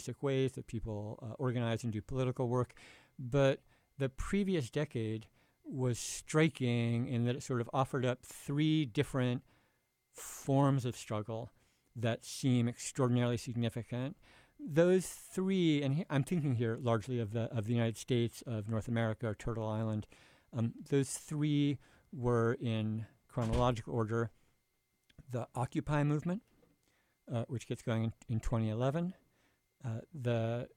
basic ways that people uh, organize and do political work. But the previous decade was striking in that it sort of offered up three different forms of struggle that seem extraordinarily significant. Those three, and I'm thinking here largely of the of the United States, of North America, Turtle Island. Um, those three were in chronological order: the Occupy movement, uh, which gets going in, in 2011, uh, the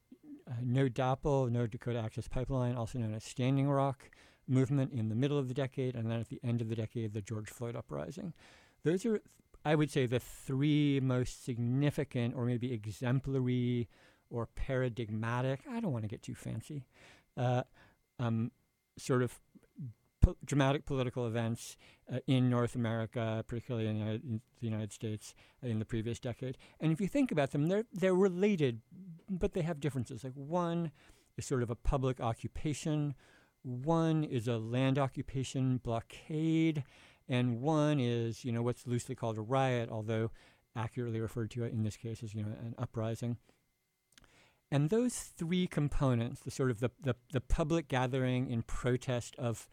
uh, No DAPL, No Dakota Access Pipeline, also known as Standing Rock movement in the middle of the decade, and then at the end of the decade, the George Floyd uprising. Those are, I would say, the three most significant or maybe exemplary or paradigmatic, I don't want to get too fancy, uh, um, sort of po- dramatic political events uh, in North America, particularly in, in, the United States, uh, in the previous decade. And if you think about them, they're they're related, but they have differences. Like one is sort of a public occupation, one is a land occupation blockade, and one is you know what's loosely called a riot, although accurately referred to in this case as you know an uprising. And those three components, the sort of the, the, the public gathering in protest of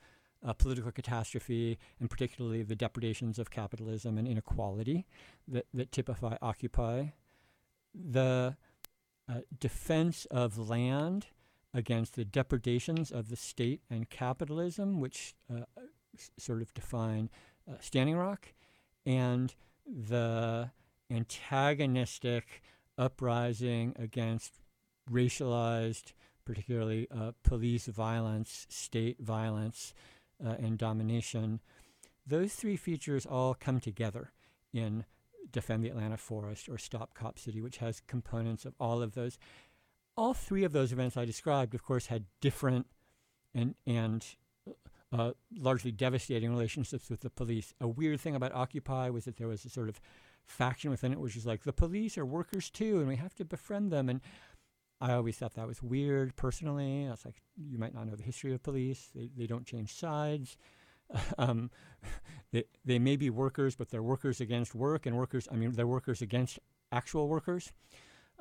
uh, political catastrophe, and particularly the depredations of capitalism and inequality that, that typify Occupy, the uh, defense of land against the depredations of the state and capitalism, which uh, s- sort of define uh, Standing Rock, and the antagonistic uprising against racialized, particularly uh, police violence, state violence, uh, and domination. Those three features all come together in Defend the Atlanta Forest or Stop Cop City, which has components of all of those. All three of those events I described, of course, had different and and uh, largely devastating relationships with the police. A weird thing about Occupy was that there was a sort of faction within it, which is like the police are workers too, and we have to befriend them. And I always thought that was weird personally. I was like, you might not know the history of police. They, they don't change sides. um, they, they may be workers, but they're workers against work, and workers, I mean, they're workers against actual workers.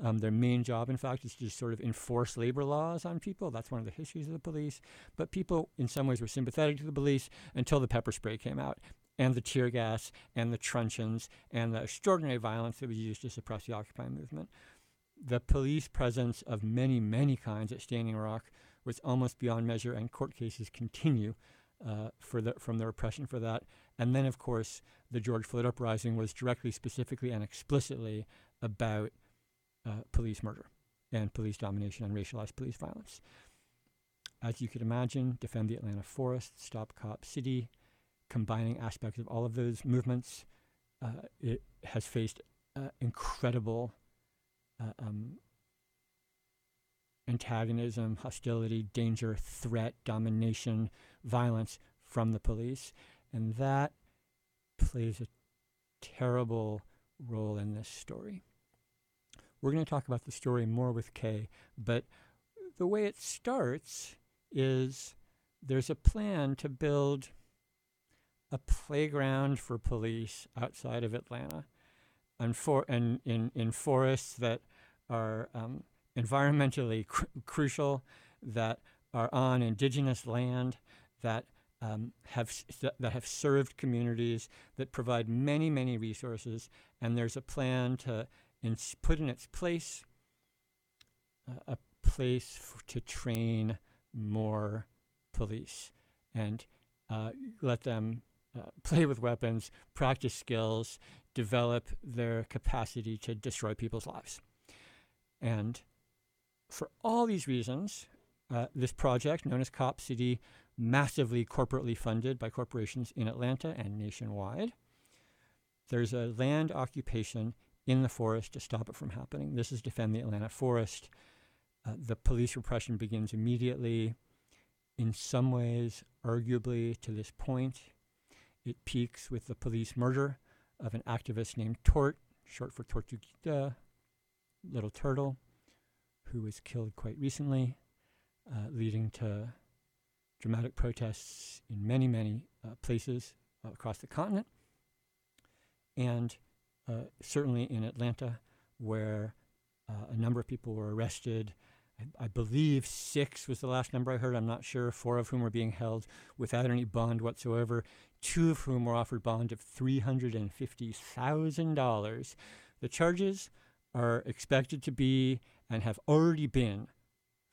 Um, their main job, in fact, is to just sort of enforce labor laws on people. That's one of the histories of the police. But people, in some ways, were sympathetic to the police until the pepper spray came out, and the tear gas, and the truncheons, and the extraordinary violence that was used to suppress the Occupy movement the police presence of many, many kinds at Standing Rock was almost beyond measure, and court cases continue uh, for the, from the repression for that. And then, of course, the George Floyd uprising was directly, specifically, and explicitly about uh, police murder and police domination and racialized police violence. As you could imagine, Defend the Atlanta Forest, Stop Cop City, combining aspects of all of those movements, uh, it has faced uh, incredible uh, um, antagonism, hostility, danger, threat, domination, violence from the police. And that plays a terrible role in this story. We're going to talk about the story more with Kei, but the way it starts is there's a plan to build a playground for police outside of Atlanta and, for, and in, in forests that are um, environmentally cr- crucial, that are on indigenous land, that um, have that have served communities, that provide many many resources, and there's a plan to put in its place uh, a place f- to train more police and uh, let them uh, play with weapons, practice skills, develop their capacity to destroy people's lives. And for all these reasons, uh, this project, known as Cop City, massively corporately funded by corporations in Atlanta and nationwide. There's a land occupation in the forest to stop it from happening. This is Defend the Atlanta Forest. Uh, the police repression begins immediately. In some ways, arguably to this point, it peaks with the police murder of an activist named Tort, short for Tortuguita, little turtle, who was killed quite recently, uh, leading to dramatic protests in many, many uh, places across the continent, and uh, certainly in Atlanta, where Uh, a number of people were arrested. I, I, believe six was the last number I heard. I'm not sure. Four of whom were being held without any bond whatsoever. Two of whom were offered bond of $350,000. The charges are expected to be and have already been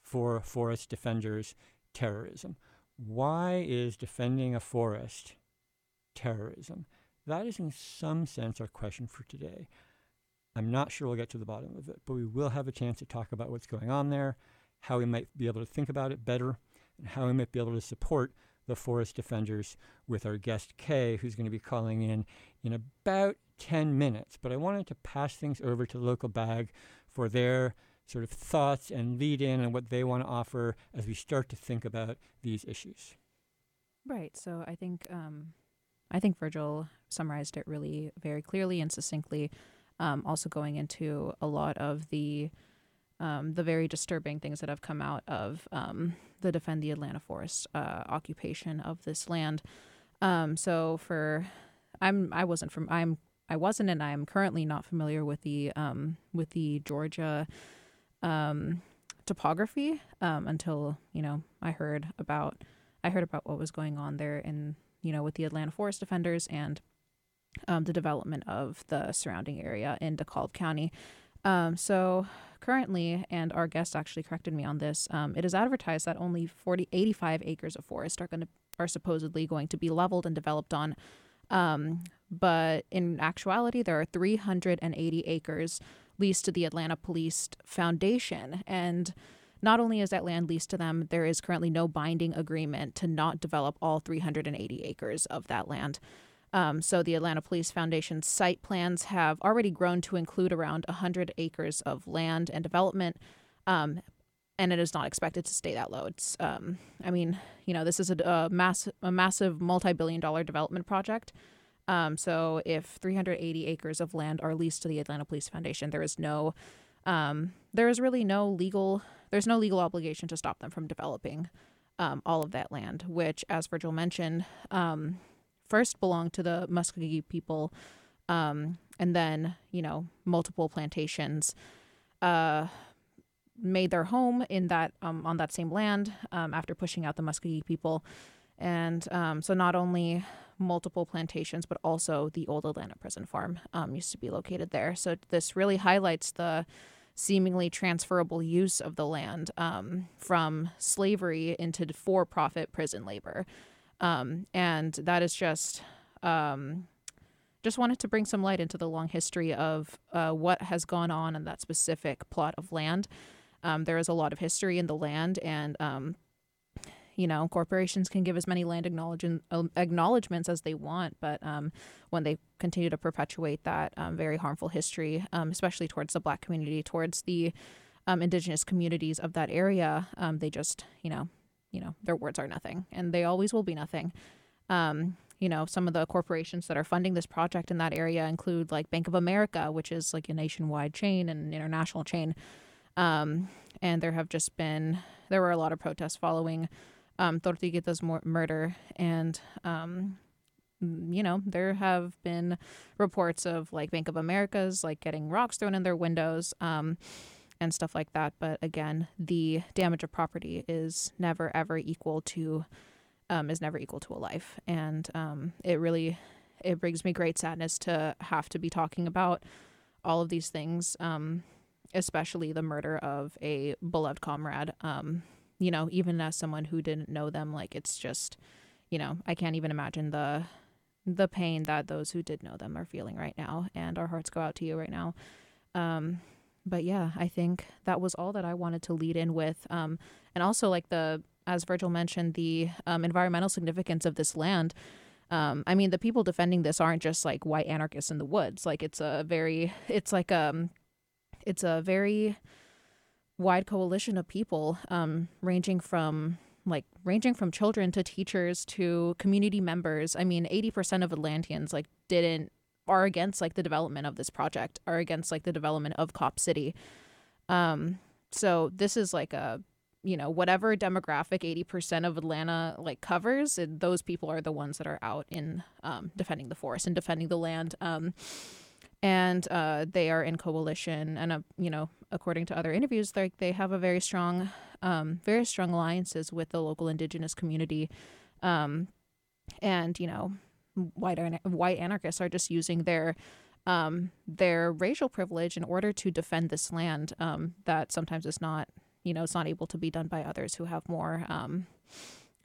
for forest defenders terrorism. Why is defending a forest terrorism? That is, in some sense, our question for today. I'm not sure we'll get to the bottom of it, but we will have a chance to talk about what's going on there, how we might be able to think about it better, and how we might be able to support the forest defenders with our guest Kei, who's going to be calling in in about 10 minutes. But I wanted to pass things over to Local Bag for their sort of thoughts and lead in and what they want to offer as we start to think about these issues. Right. So I think um, I think Virgil summarized it really very clearly and succinctly. Um, also going into a lot of the um, the very disturbing things that have come out of um, the Defend the Atlanta Forest uh, occupation of this land. Um, so for I'm I wasn't from I'm I wasn't and I'm currently not familiar with the um, with the Georgia um, topography um, until you know I heard about I heard about what was going on there in you know with the Atlanta Forest Defenders and the development of the surrounding area in DeKalb County. Um, so currently, and our guest actually corrected me on this, um, it is advertised that only 40, 85 acres of forest are going to are supposedly going to be leveled and developed on. Um, but in actuality, there are 380 acres leased to the Atlanta Police Foundation. And not only is that land leased to them, there is currently no binding agreement to not develop all 380 acres of that land. Um, so the Atlanta Police Foundation site plans have already grown to include around 100 acres of land and development. Um, and it is not expected to stay that low. It's, um, I mean, you know, this is a, a, mass, a massive multi-billion dollar development project. Um, so if 380 acres of land are leased to the Atlanta Police Foundation, there is no, um, there is really no legal, there's no legal obligation to stop them from developing um, all of that land, which, as Virgil mentioned, um, first belonged to the Muskogee people, um, and then you know multiple plantations. Uh, made their home in that um, on that same land after pushing out the Muskogee people, and so not only multiple plantations, but also the old Atlanta prison farm um, used to be located there. So this really highlights the seemingly transferable use of the land um, from slavery into for profit prison labor. Um, and that is just. Um, just wanted to bring some light into the long history of uh, what has gone on in that specific plot of land. Um, there is a lot of history in the land, and um, you know, corporations can give as many land uh, acknowledgments as they want, but um, when they continue to perpetuate that um, very harmful history, um, especially towards the black community, towards the um, indigenous communities of that area, um, they just, you know, you know, their words are nothing, and they always will be nothing. Um, you know, some of the corporations that are funding this project in that area include like Bank of America, which is like a nationwide chain and an international chain. and there have just been there were a lot of protests following um, Tortuguita's murder. And, um, you know, there have been reports of like Bank of America's like getting rocks thrown in their windows um, and stuff like that. But again, the damage of property is never ever equal to um, is never equal to a life, and um, it really it brings me great sadness to have to be talking about all of these things, um, especially the murder of a beloved comrade. Um, you know, even as someone who didn't know them, like it's just, you know, I can't even imagine the the pain that those who did know them are feeling right now and our hearts go out to you right now. Um but yeah, I think that was all that I wanted to lead in with. Um and also like the as Virgil mentioned, the um, environmental significance of this land. Um, I mean, the people defending this aren't just like white anarchists in the woods. Like it's a very, it's like um, it's a very wide coalition of people, um, ranging from like ranging from children to teachers to community members. I mean, eighty percent of Atlanteans like didn't are against like the development of this project, are against like the development of Cop City. Um, so this is like a you know whatever demographic 80% of atlanta like covers those people are the ones that are out in um, defending the forest and defending the land um, and uh, they are in coalition. And uh, you know, according to other interviews, like they have a very strong, um, very strong alliances with the local indigenous community, um, and you know, white white anarchists are just using their um, their racial privilege in order to defend this land um, that sometimes is not, you know, it's not able to be done by others who have more, um,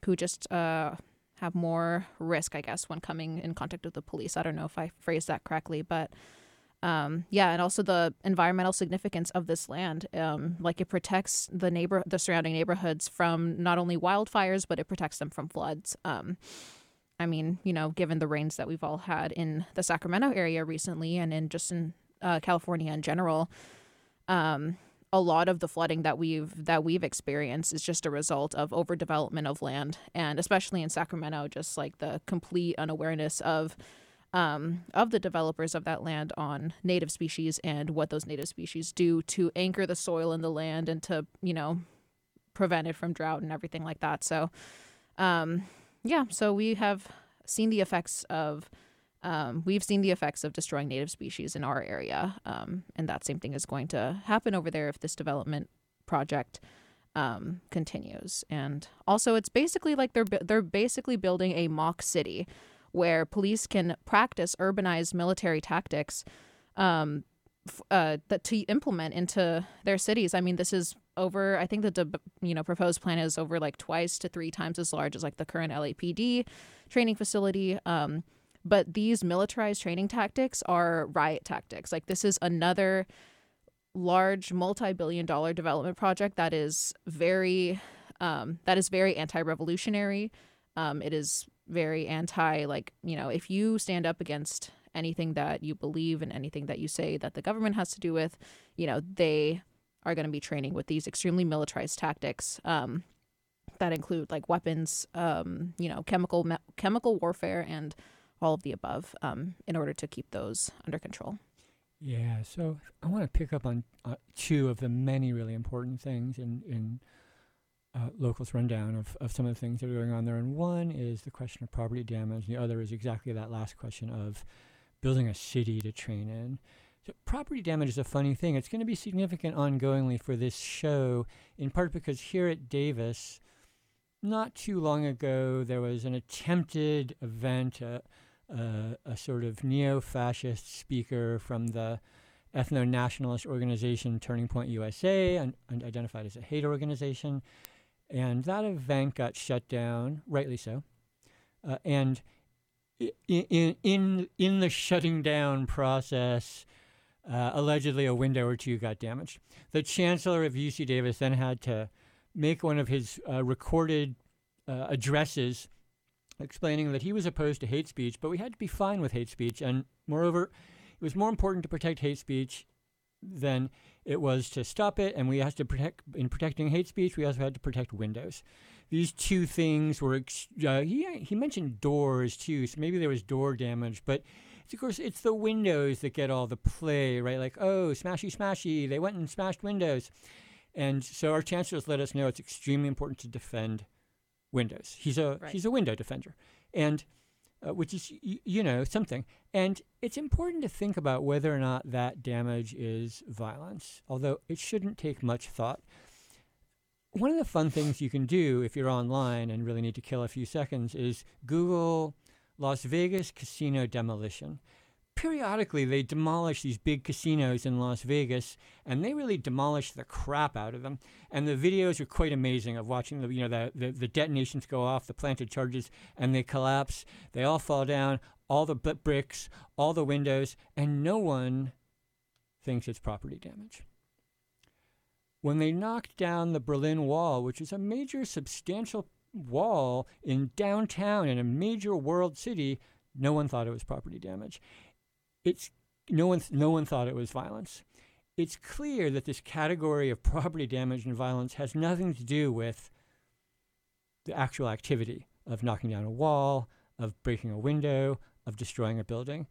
who just uh, have more risk, I guess, when coming in contact with the police. I don't know if I phrased that correctly, but um, yeah, and also the environmental significance of this land. Um, like it protects the neighbor, the surrounding neighborhoods from not only wildfires, but it protects them from floods. I mean, you know, given the rains that we've all had in the Sacramento area recently and in just in uh, California in general, um, a lot of the flooding that we've that we've experienced is just a result of overdevelopment of land, and especially in Sacramento, just like the complete unawareness of um, of the developers of that land on native species and what those native species do to anchor the soil in the land and to you know prevent it from drought and everything like that. So, um, yeah, so we have seen the effects of um, we've seen the effects of destroying native species in our area, um, and that same thing is going to happen over there if this development project um, continues. And also, it's basically like they're they're basically building a mock city where police can practice urbanized military tactics um, uh, that to implement into their cities. I mean, this is over. I think the you know proposed plan is over like twice to three times as large as like the current LAPD training facility. Um, but these militarized training tactics are riot tactics. Like this is another large multi-billion dollar development project that is very um, that is very anti-revolutionary. Um, it is very anti like you know if you stand up against anything that you believe and anything that you say that the government has to do with, you know, they are going to be training with these extremely militarized tactics um, that include like weapons, um, you know, chemical me- chemical warfare, and all of the above um, in order to keep those under control. Yeah, so I want to pick up on uh, two of the many really important things in in uh, locals rundown of, of some of the things that are going on there. And one is the question of property damage, and the other is exactly that last question of building a city to train in. So property damage is a funny thing. It's going to be significant ongoingly for this show, in part because here at Davis, not too long ago, there was an attempted event, uh, uh, a sort of neo-fascist speaker from the ethno-nationalist organization Turning Point USA, and, and identified as a hate organization, and that event got shut down, rightly so. Uh, and in in in the shutting down process, uh, allegedly a window or two got damaged. The chancellor of UC Davis then had to make one of his uh, recorded uh, addresses explaining that he was opposed to hate speech, but we had to be fine with hate speech, and moreover, it was more important to protect hate speech than it was to stop it, and we had to protect in protecting hate speech. We also had to protect windows these two things were uh, he he mentioned doors too, so maybe there was door damage, but of course it's the windows that get all the play, right? Like oh, smashy, smashy, they went and smashed windows, and so our chancellors let us know it's extremely important to defend windows. He's a right. he's a window defender, and uh, which is y- you know something, and it's important to think about whether or not that damage is violence, although it shouldn't take much thought one of the fun things you can do if you're online and really need to kill a few seconds is Google Las Vegas casino demolition. Periodically, they demolish these big casinos in Las Vegas, and they really demolish the crap out of them. And the videos are quite amazing of watching the you know the, the, the detonations go off, the planted charges, and they collapse. They all fall down, all the bricks, all the windows, and no one thinks it's property damage when they knocked down the Berlin Wall, which is a major substantial wall in downtown in a major world city, no one thought it was property damage. It's no one no one thought it was violence. It's clear that this category of property damage and violence has nothing to do with the actual activity of knocking down a wall, of breaking a window, of destroying a building.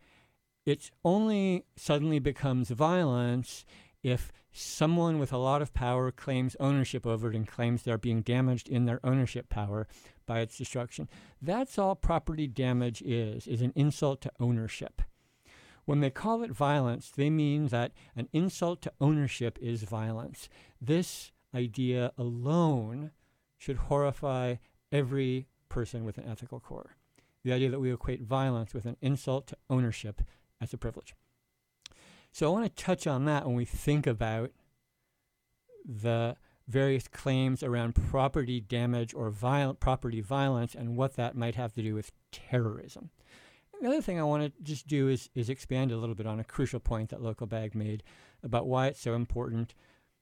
It only suddenly becomes violence if someone with a lot of power claims ownership over it and claims they're being damaged in their ownership power by its destruction. That's all property damage is, is an insult to ownership. When they call it violence, they mean that an insult to ownership is violence. This idea alone should horrify every person with an ethical core. The idea that we equate violence with an insult to ownership as a privilege. So I want to touch on that when we think about the various claims around property damage or violent property violence and what that might have to do with terrorism. The other thing I want to just do is, is expand a little bit on a crucial point that Local Bag made about why it's so important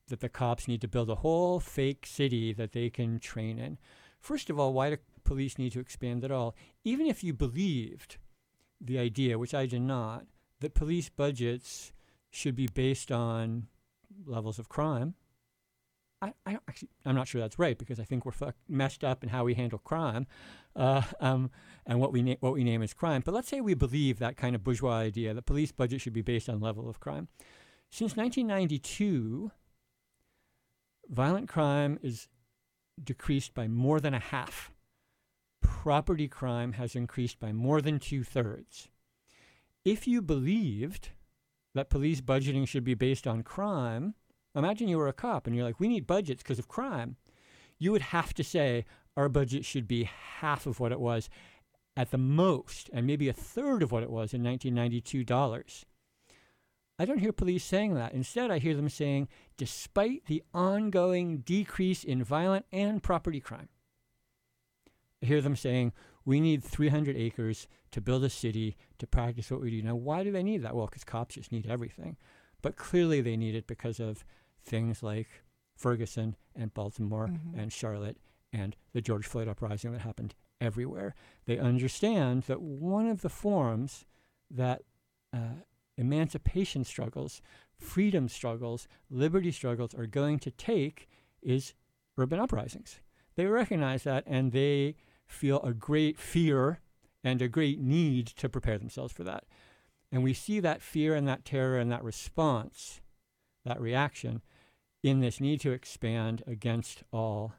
that the cops need to build a whole fake city that they can train in. First of all, why do police need to expand at all? Even if you believed the idea, which I do not, that police budgets should be based on levels of crime, I, I don't actually, I'm not sure that's right because I think we're fuck, messed up in how we handle crime, uh, um, and what we na- what we name as crime. But let's say we believe that kind of bourgeois idea that police budget should be based on level of crime. Since 1992, violent crime is decreased by more than a half. Property crime has increased by more than two thirds. If you believed that police budgeting should be based on crime Imagine you were a cop and you're like, we need budgets because of crime. You would have to say our budget should be half of what it was at the most, and maybe a third of what it was in 1992 dollars. I don't hear police saying that. Instead, I hear them saying, despite the ongoing decrease in violent and property crime, I hear them saying, we need 300 acres to build a city to practice what we do. Now, why do they need that? Well, because cops just need everything. But clearly, they need it because of things like Ferguson and Baltimore mm-hmm. and Charlotte and the George Floyd uprising that happened everywhere. They understand that one of the forms that uh, emancipation struggles, freedom struggles, liberty struggles are going to take is urban uprisings. They recognize that and they feel a great fear and a great need to prepare themselves for that. And we see that fear and that terror and that response, that reaction, in this need to expand against all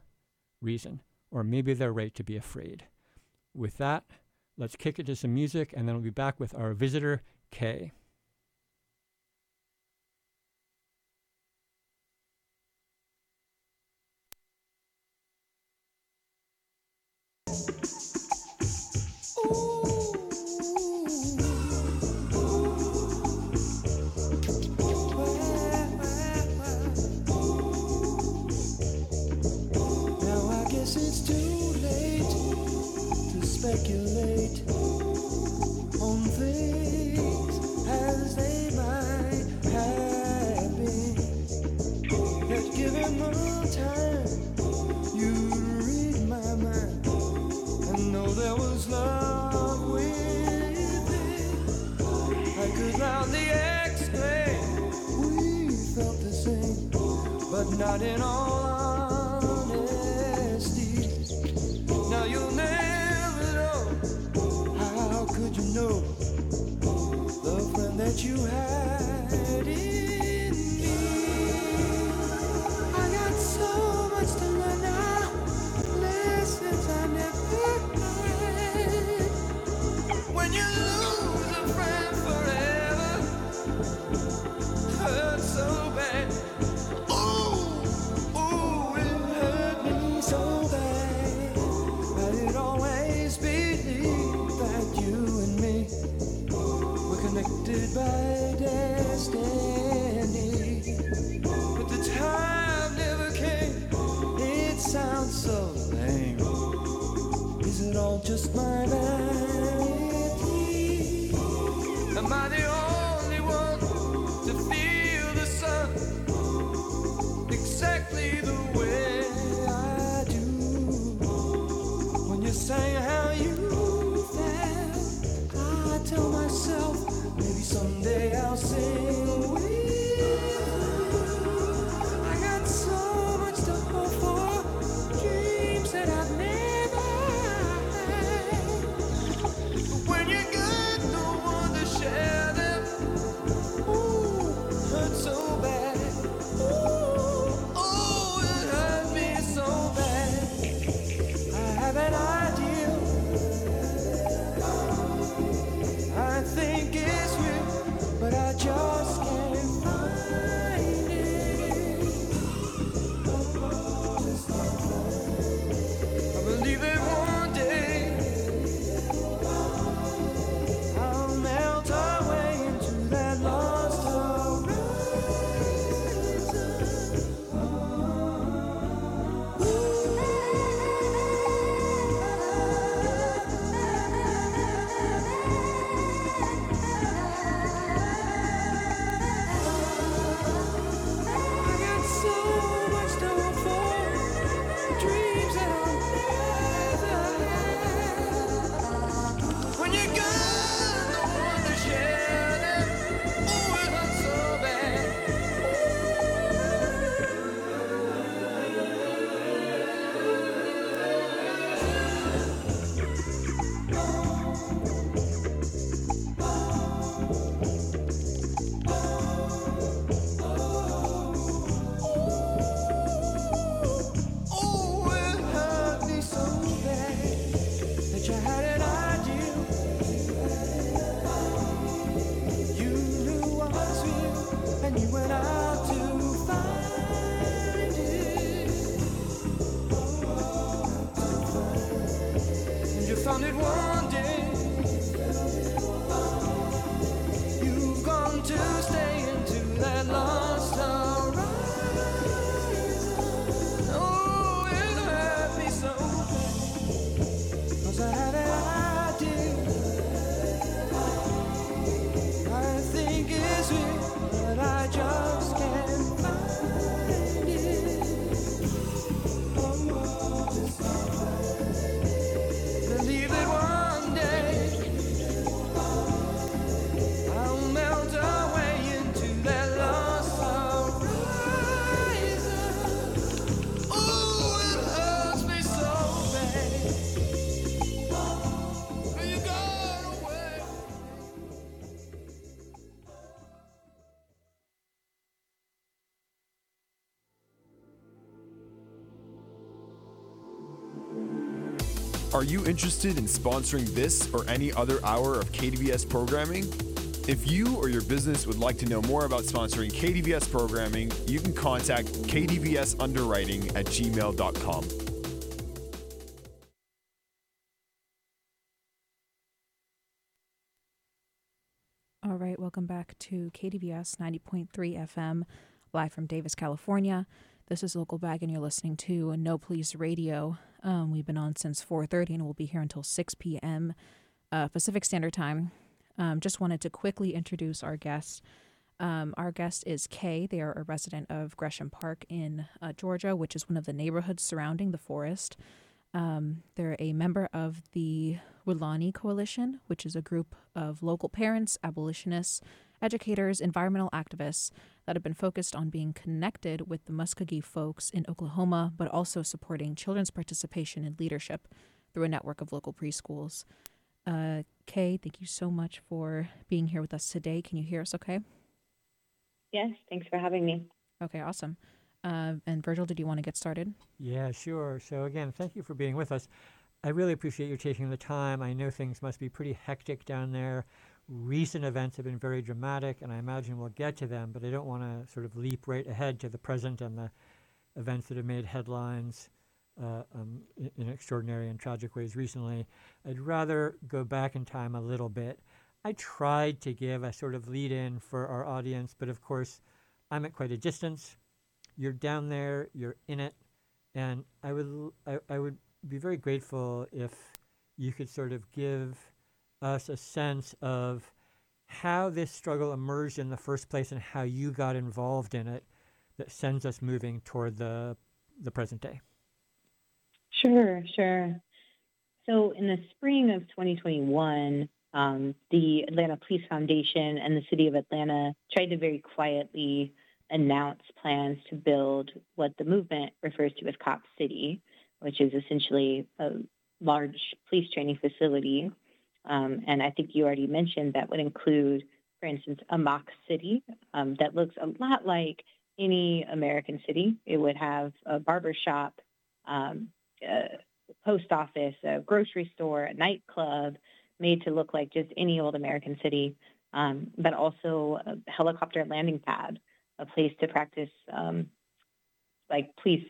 reason, or maybe their right to be afraid. With that, let's kick it to some music, and then we'll be back with our visitor, Kei. Say Are you interested in sponsoring this or any other hour of KDVS programming? If you or your business would like to know more about sponsoring KDVS programming, you can contact kdvsunderwriting at gmail.com. All right, welcome back to KDVS 90.3 FM, live from Davis, California. This is Local Bag, and you're listening to No Police Radio. Um, we've been on since 4:30, and we'll be here until 6 p.m. Uh, Pacific Standard Time. Um, just wanted to quickly introduce our guest. Um, our guest is Kei. They are a resident of Gresham Park in uh, Georgia, which is one of the neighborhoods surrounding the forest. Um, they're a member of the Weelaunee Coalition, which is a group of local parents, abolitionists, educators, environmental activists that have been focused on being connected with the Muskogee folks in Oklahoma, but also supporting children's participation in leadership through a network of local preschools. Uh, Kei, thank you so much for being here with us today. Can you hear us okay? Yes, thanks for having me. Okay, awesome. Uh, and Virgil, did you want to get started? Yeah, sure. So, again, thank you for being with us. I really appreciate you taking the time. I know things must be pretty hectic down there. Recent events have been very dramatic, and I imagine we'll get to them, but I don't want to sort of leap right ahead to the present and the events that have made headlines uh, um, in, in extraordinary and tragic ways recently. I'd rather go back in time a little bit. I tried to give a sort of lead in for our audience, but of course, I'm at quite a distance. You're down there, you're in it, and I would I, I would be very grateful if you could sort of give us a sense of how this struggle emerged in the first place and how you got involved in it that sends us moving toward the the present day. Sure, sure. So, in the spring of 2021, um, the Atlanta Police Foundation and the City of Atlanta tried to very quietly announce plans to build what the movement refers to as Cop City, which is essentially a large police training facility. Um, and I think you already mentioned that would include, for instance, a mock city um, that looks a lot like any American city. It would have a barber shop, um, a post office, a grocery store, a nightclub, made to look like just any old American city, um, but also a helicopter landing pad, a place to practice um, like police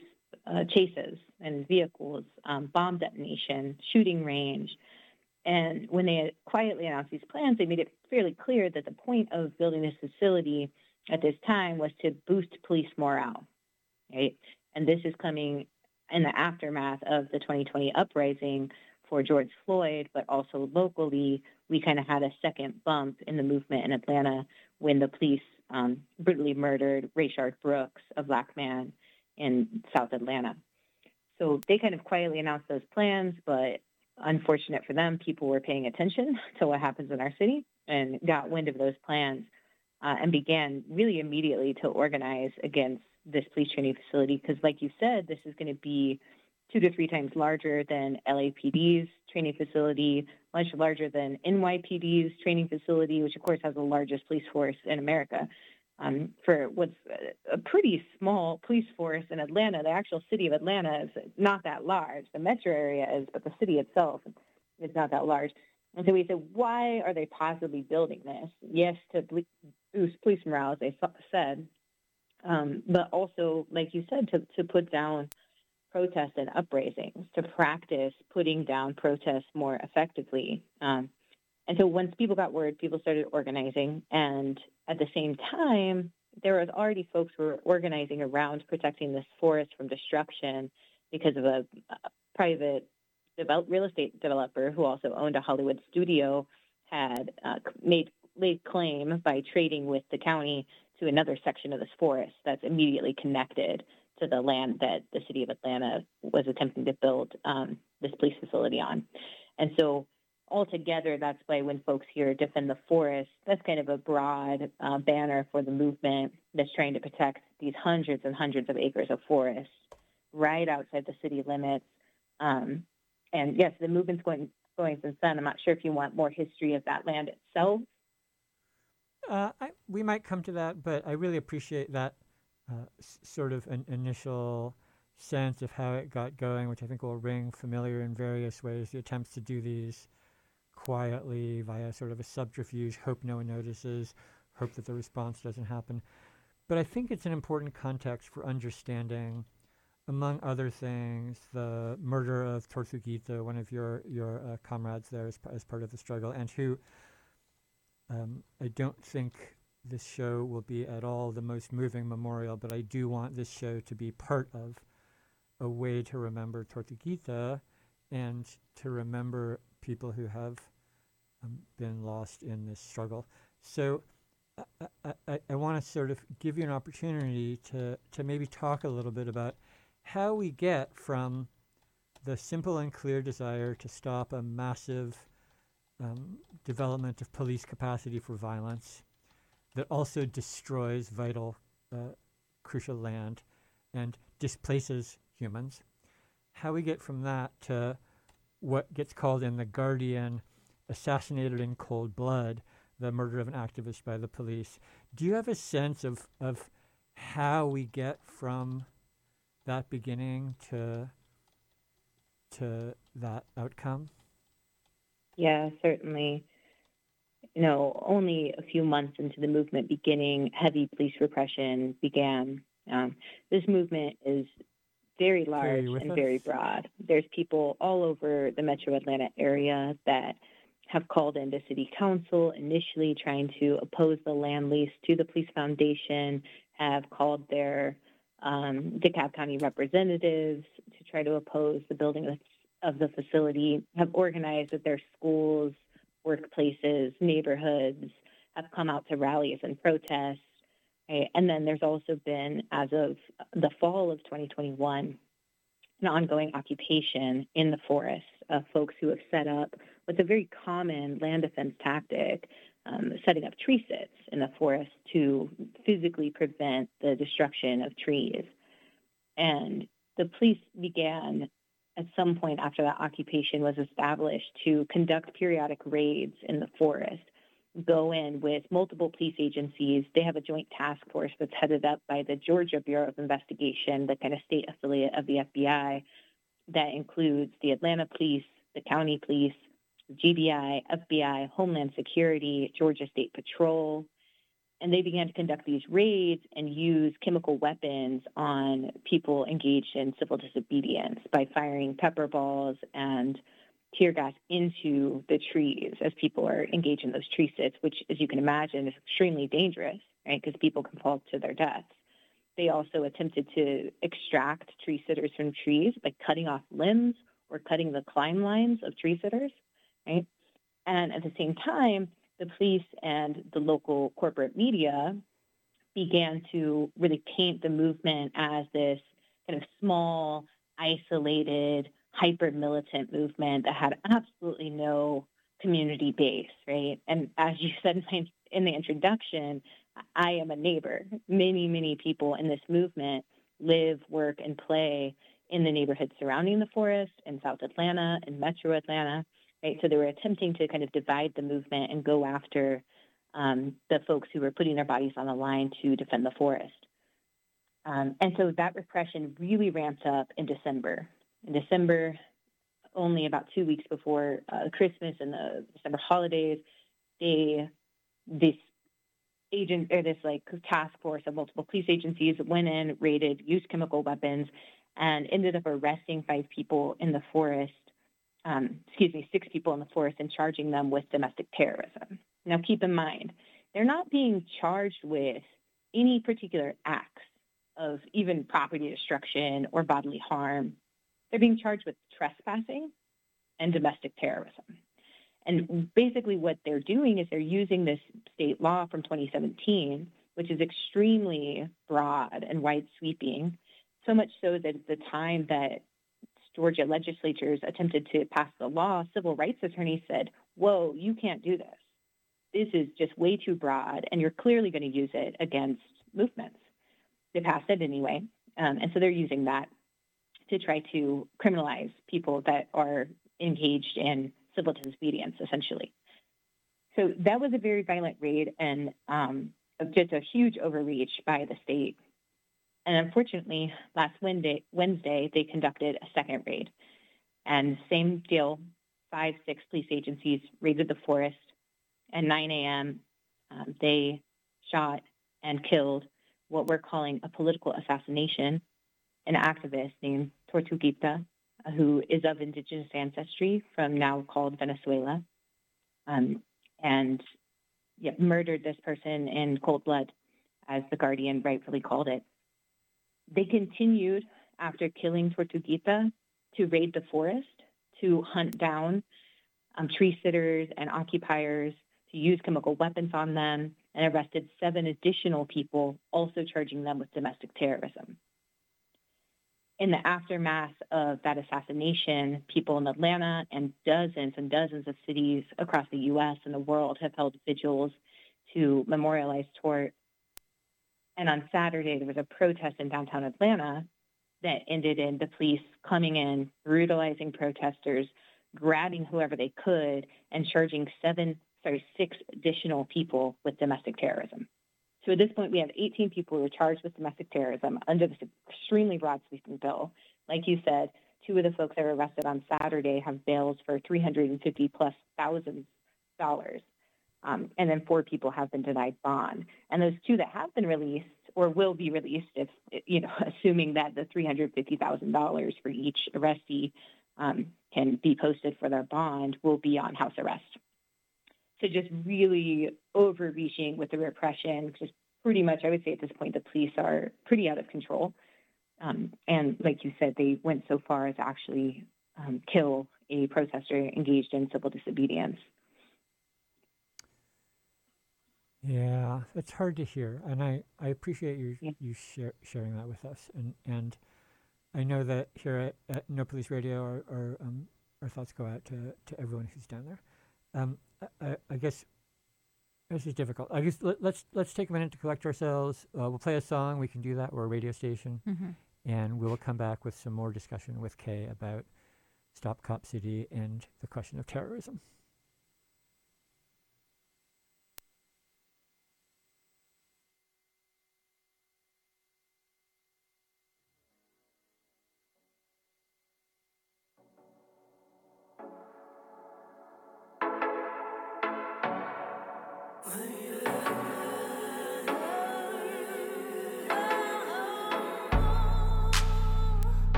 uh, chases and vehicles, um, bomb detonation, shooting range. And when they quietly announced these plans, they made it fairly clear that the point of building this facility at this time was to boost police morale, right? And this is coming in the aftermath of the 2020 uprising for George Floyd, but also locally, we kind of had a second bump in the movement in Atlanta when the police um, brutally murdered Rayshard Brooks, a black man in South Atlanta. So they kind of quietly announced those plans, but unfortunate for them, people were paying attention to what happens in our city and got wind of those plans uh, and began really immediately to organize against this police training facility because, like you said, this is going to be two to three times larger than LAPD's training facility, much larger than NYPD's training facility, which of course has the largest police force in America. Um, for what's a pretty small police force in Atlanta, the actual city of Atlanta is not that large. The metro area is, but the city itself is not that large. And so we said, why are they possibly building this? Yes, to boost police morale, as they said, um, but also, like you said, to, to put down protests and uprisings to practice putting down protests more effectively. Um, and so once people got word, people started organizing. And at the same time, there was already folks who were organizing around protecting this forest from destruction because of a, a private develop, real estate developer who also owned a Hollywood studio had uh, made laid claim by trading with the county to another section of this forest that's immediately connected to the land that the city of Atlanta was attempting to build um, this police facility on. And so altogether, that's why when folks hear defend the forest, that's kind of a broad uh, banner for the movement that's trying to protect these hundreds and hundreds of acres of forest right outside the city limits. Um, and yes, the movement's going going since then. I'm not sure if you want more history of that land itself. Uh, I, we might come to that, but I really appreciate that uh, s- sort of an initial sense of how it got going, which I think will ring familiar in various ways. The attempts to do these quietly via sort of a subterfuge, hope no one notices, hope that the response doesn't happen. But I think it's an important context for understanding, among other things, the murder of Tortuguita, one of your your uh, comrades there as, as part of the struggle, and who um, I don't think this show will be at all the most moving memorial, but I do want this show to be part of a way to remember Tortuguita and to remember people who have been lost in this struggle. So I, I, I, I want to sort of give you an opportunity to, to maybe talk a little bit about how we get from the simple and clear desire to stop a massive um, development of police capacity for violence that also destroys vital, uh, crucial land and displaces humans. How we get from that to what gets called in The Guardian assassinated in cold blood, the murder of an activist by the police. Do you have a sense of, of how we get from that beginning to to that outcome? Yeah, certainly. You know, only a few months into the movement beginning, heavy police repression began. Um, this movement is very large and us? very broad. There's people all over the metro Atlanta area that have called into the city council initially trying to oppose the land lease to the police foundation, have called their um, DeKalb County representatives to try to oppose the building of, the facility, have organized with their schools, workplaces, neighborhoods, have come out to rallies and protests. Right? And then there's also been, as of the fall of 2021, an ongoing occupation in the forest of folks who have set up what's a very common land defense tactic, um, setting up tree sits in the forest to physically prevent the destruction of trees. And the police began at some point after that occupation was established to conduct periodic raids in the forest, go in with multiple police agencies. They have a joint task force that's headed up by the Georgia Bureau of Investigation, the kind of state affiliate of the FBI, that includes the Atlanta Police, the county police, GBI, FBI, Homeland Security, Georgia State Patrol, and they began to conduct these raids and use chemical weapons on people engaged in civil disobedience by firing pepper balls and tear gas into the trees as people are engaged in those tree sits, which, as you can imagine, is extremely dangerous, right? Because people can fall to their deaths. They also attempted to extract tree sitters from trees by cutting off limbs or cutting the climb lines of tree sitters, right? And at the same time, the police and the local corporate media began to really paint the movement as this kind of small, isolated, hyper militant movement that had absolutely no community base, right? And as you said in, the introduction, I am a neighbor. Many, many people in this movement live, work, and play in the neighborhoods surrounding the forest in South Atlanta and Metro Atlanta right? So they were attempting to kind of divide the movement and go after um, the folks who were putting their bodies on the line to defend the forest. Um, and so that repression really ramped up in December. In December, only about two weeks before uh, Christmas and the December holidays, they this agent or this like task force of multiple police agencies went in, raided, used chemical weapons, and ended up arresting five people in the forest. Um, excuse me, six people in the forest and charging them with domestic terrorism. Now, keep in mind, they're not being charged with any particular acts of even property destruction or bodily harm. They're being charged with trespassing and domestic terrorism. And basically, what they're doing is they're using this state law from 2017, which is extremely broad and wide sweeping, so much so that at the time that Georgia legislatures attempted to pass the law, civil rights attorneys said, Whoa, you can't do this. This is just way too broad, and you're clearly going to use it against movements. They passed it anyway. Um, and so they're using that to try to criminalize people that are engaged in civil disobedience, essentially. So that was a very violent raid and um, just a huge overreach by the state. And unfortunately, last Wednesday, Wednesday they conducted a second raid. And same deal, five, six police agencies raided the forest. At 9 a.m., um, they shot and killed what we're calling a political assassination, an activist named Tortuguita, who is of indigenous ancestry from now called Venezuela, um, and yeah, murdered this person in cold blood, as the Guardian rightfully called it. They continued after killing Tortuguita to raid the forest, to hunt down um, tree sitters and occupiers, to use chemical weapons on them, and arrested seven additional people, also charging them with domestic terrorism. In the aftermath of that assassination, people in Atlanta and dozens and dozens of cities across the US and the world have held vigils to memorialize Tort. And on Saturday, there was a protest in downtown Atlanta that ended in the police coming in, brutalizing protesters, grabbing whoever they could, and charging seven sorry, six additional people with domestic terrorism. So at this point, we have 18 people who are charged with domestic terrorism under this extremely broad sweeping bill. Like you said, two of the folks that were arrested on Saturday have bails for 350 plus thousand dollars. Um, and then four people have been denied bond. And those two that have been released or will be released if, you know, assuming that the $350,000 for each arrestee um, can be posted for their bond, will be on house arrest So just really overreaching with the repression. Just pretty much, I would say at this point, the police are pretty out of control. Um, and like you said, they went so far as actually um, kill a protester engaged in civil disobedience. Yeah, it's hard to hear, and I, I appreciate you Yeah. you share, sharing that with us. And and I know that here at, at No Police Radio, our our, um, our thoughts go out to, to everyone who's down there. Um, I, I, guess this is difficult. I guess let, let's let's take a minute to collect ourselves. Uh, we'll play a song. We can do that. We're a radio station, Mm-hmm. and we'll come back with some more discussion with Kei about Stop Cop City and the question of terrorism.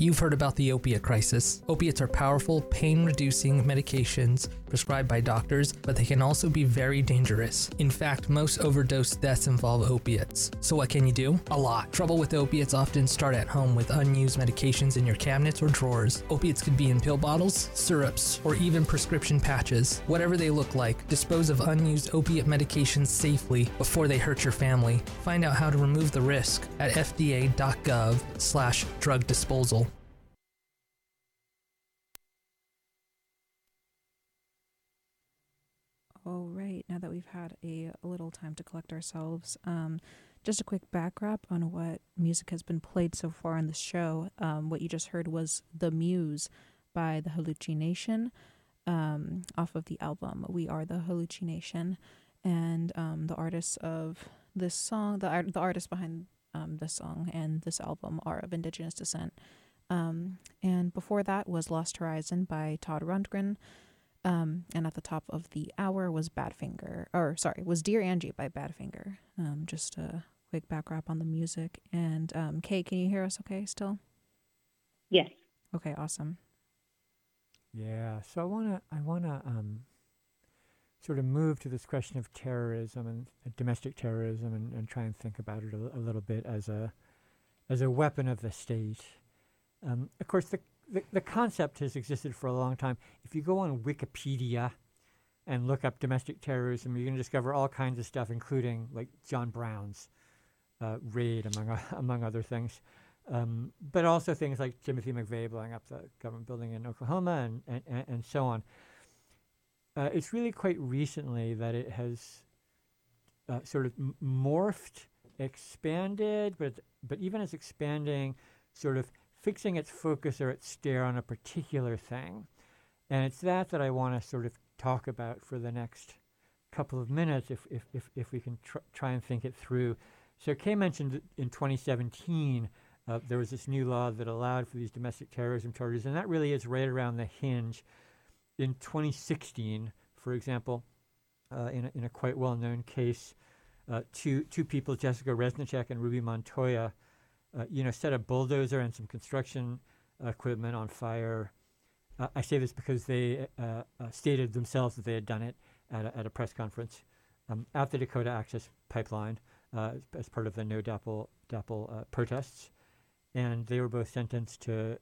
You've heard about the opiate crisis. Opiates are powerful, pain reducing medications prescribed by doctors, but they can also be very dangerous. In fact, most overdose deaths involve opiates. So, what can you do? A lot. Trouble with opiates often start at home with unused medications in your cabinets or drawers. Opiates could be in pill bottles, syrups, or even prescription patches. Whatever they look like, dispose of unused opiate medications safely before they hurt your family. Find out how to remove the risk at fda.gov/slash drug disposal. All right, now that we've had a, little time to collect ourselves, um, just a quick back wrap on what music has been played so far on the show. Um, what you just heard was The Muse by the Hallucination um, off of the album We Are the Hallucination. And um, the artists of this song, the, art, the artists behind um, this song and this album are of Indigenous descent. Um, and before that was Lost Horizon by Todd Rundgren. Um, and at the top of the hour was Badfinger, or sorry, was Dear Angie by Badfinger. Um, just a quick back wrap on the music. And um, Kei, can you hear us okay still? Yes. Okay, awesome. Yeah. So I wanna I wanna um, sort of move to this question of terrorism and uh, domestic terrorism and, and try and think about it a, a little bit as a as a weapon of the state. Um, of course, the, the the concept has existed for a long time. If you go on Wikipedia and look up domestic terrorism, you're going to discover all kinds of stuff, including like John Brown's uh, raid, among o- among other things. Um, but also things like Timothy McVeigh blowing up the government building in Oklahoma and, and, and, and so on. Uh, it's really quite recently that it has uh, sort of morphed, expanded, but but even as expanding, sort of fixing its focus or its stare on a particular thing, and it's that that I want to sort of talk about for the next couple of minutes, if if if, if we can tr- try and think it through. So Kei mentioned in 2017 uh, there was this new law that allowed for these domestic terrorism charges, and that really is right around the hinge. In 2016, for example, uh, in, a, in a quite well-known case, uh, two two people, Jessica Reznicek and Ruby Montoya, uh, you know, set a bulldozer and some construction equipment on fire. Uh, I say this because they uh, uh, stated themselves that they had done it at a, at a press conference um, at the Dakota Access Pipeline uh, as, part of the No DAPL, DAPL uh, protests. And they were both sentenced to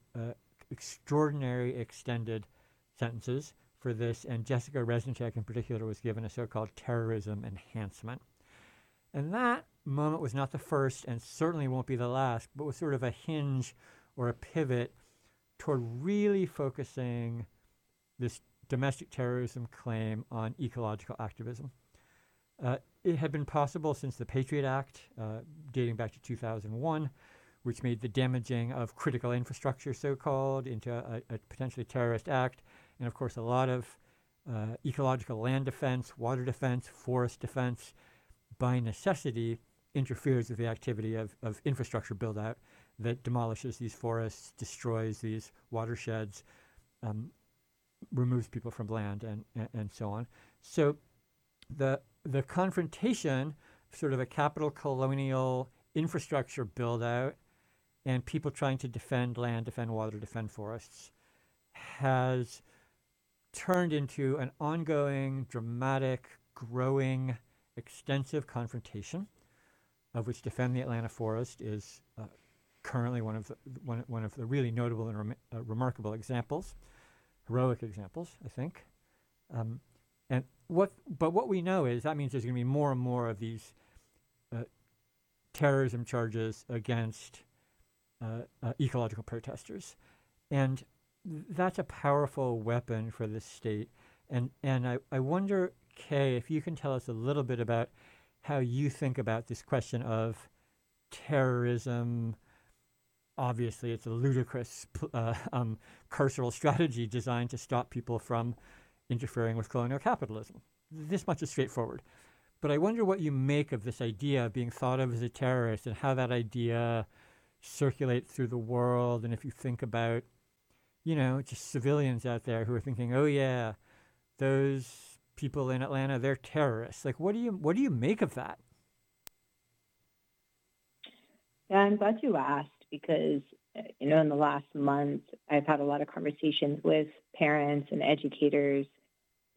extraordinary extended sentences for this. And Jessica Reznicek, in particular, was given a so called terrorism enhancement. And that moment was not the first and certainly won't be the last, but was sort of a hinge or a pivot toward really focusing this domestic terrorism claim on ecological activism. Uh, it had been possible since the Patriot Act, uh, dating back to 2001, which made the damaging of critical infrastructure, so called, into a, a potentially terrorist act. And of course, a lot of uh, ecological land defense, water defense, forest defense, by necessity, interferes with the activity of, of infrastructure build out that demolishes these forests, destroys these watersheds, um, removes people from land, and, and, and so on. So the, the confrontation, sort of a capital colonial infrastructure build out, and people trying to defend land, defend water, defend forests, has turned into an ongoing, dramatic, growing, extensive confrontation, of which Defend the Atlanta Forest is uh, currently one of the one, one of the really notable and rem- uh, remarkable examples, heroic examples, I think. Um, and what, but what we know is that means there's going to be more and more of these uh, terrorism charges against uh, uh, ecological protesters, and th- that's a powerful weapon for the state. And and I, I wonder, Kei, if you can tell us a little bit about how you think about this question of terrorism. Obviously, it's a ludicrous uh, um, carceral strategy designed to stop people from interfering with colonial capitalism. This much is straightforward. But I wonder what you make of this idea of being thought of as a terrorist and how that idea circulates through the world. And if you think about, you know, just civilians out there who are thinking, oh, yeah, those people in Atlanta, they're terrorists. Like, what do you what do you make of that? Yeah, I'm glad you asked because You know, in the last month, I've had a lot of conversations with parents and educators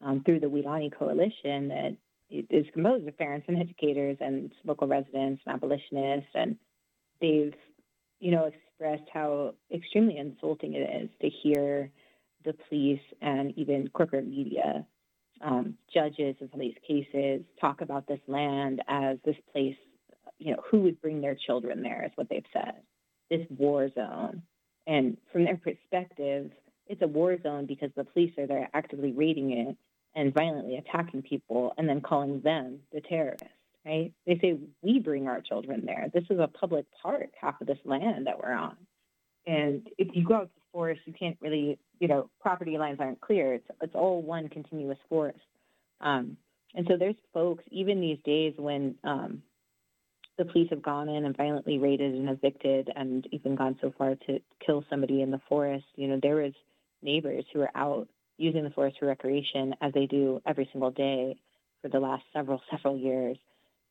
um, through the Weelaunee Coalition that is composed of parents and educators and local residents and abolitionists, and they've, you know, expressed how extremely insulting it is to hear the police and even corporate media um, judges in of these cases talk about this land as this place, you know, who would bring their children there is what they've said, this war zone. And from their perspective, it's a war zone because the police are there actively raiding it and violently attacking people and then calling them the terrorists, right? They say, we bring our children there. This is a public park, half of this land that we're on. And if you go out to forest, you can't really, you know, property lines aren't clear. It's, it's all one continuous forest. Um, and so there's folks, even these days when um, the police have gone in and violently raided and evicted and even gone so far to kill somebody in the forest, you know, there was neighbors who are out using the forest for recreation as they do every single day for the last several, several years.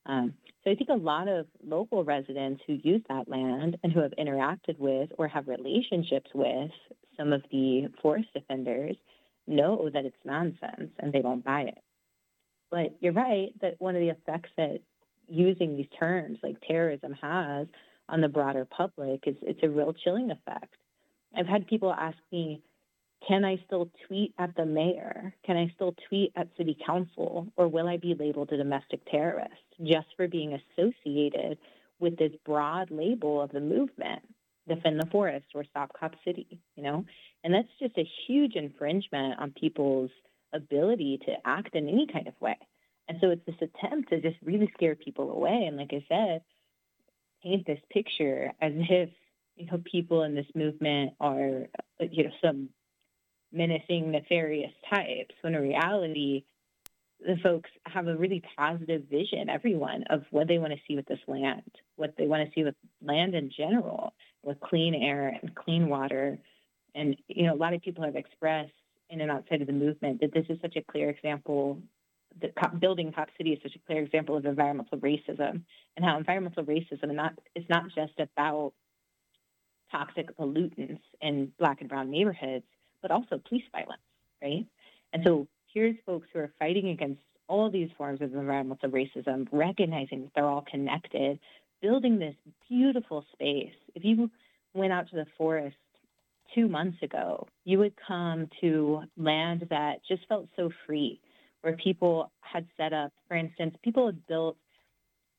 Um, so I think a lot of local residents who use that land and who have interacted with or have relationships with some of the forest defenders know that it's nonsense and they won't buy it. But you're right that one of the effects that using these terms like terrorism has on the broader public is it's a real chilling effect. I've had people ask me, can I still tweet at the mayor? Can I still tweet at city council? Or will I be labeled a domestic terrorist just for being associated with this broad label of the movement, defend the forest or stop Cop City, you know? And that's just a huge infringement on people's ability to act in any kind of way. And so it's this attempt to just really scare people away. And like I said, paint this picture as if, you know, people in this movement are, you know, some menacing, nefarious types, when in reality, the folks have a really positive vision, everyone, of what they want to see with this land, what they want to see with land in general, with clean air and clean water. And, you know, a lot of people have expressed in and outside of the movement that this is such a clear example that building Cop City is such a clear example of environmental racism and how environmental racism not, is not just about toxic pollutants in black and brown neighborhoods but also police violence, right? And so here's folks who are fighting against all these forms of environmental racism, recognizing that they're all connected, building this beautiful space. If you went out to the forest two months ago, you would come to land that just felt so free, where people had set up, for instance, people had built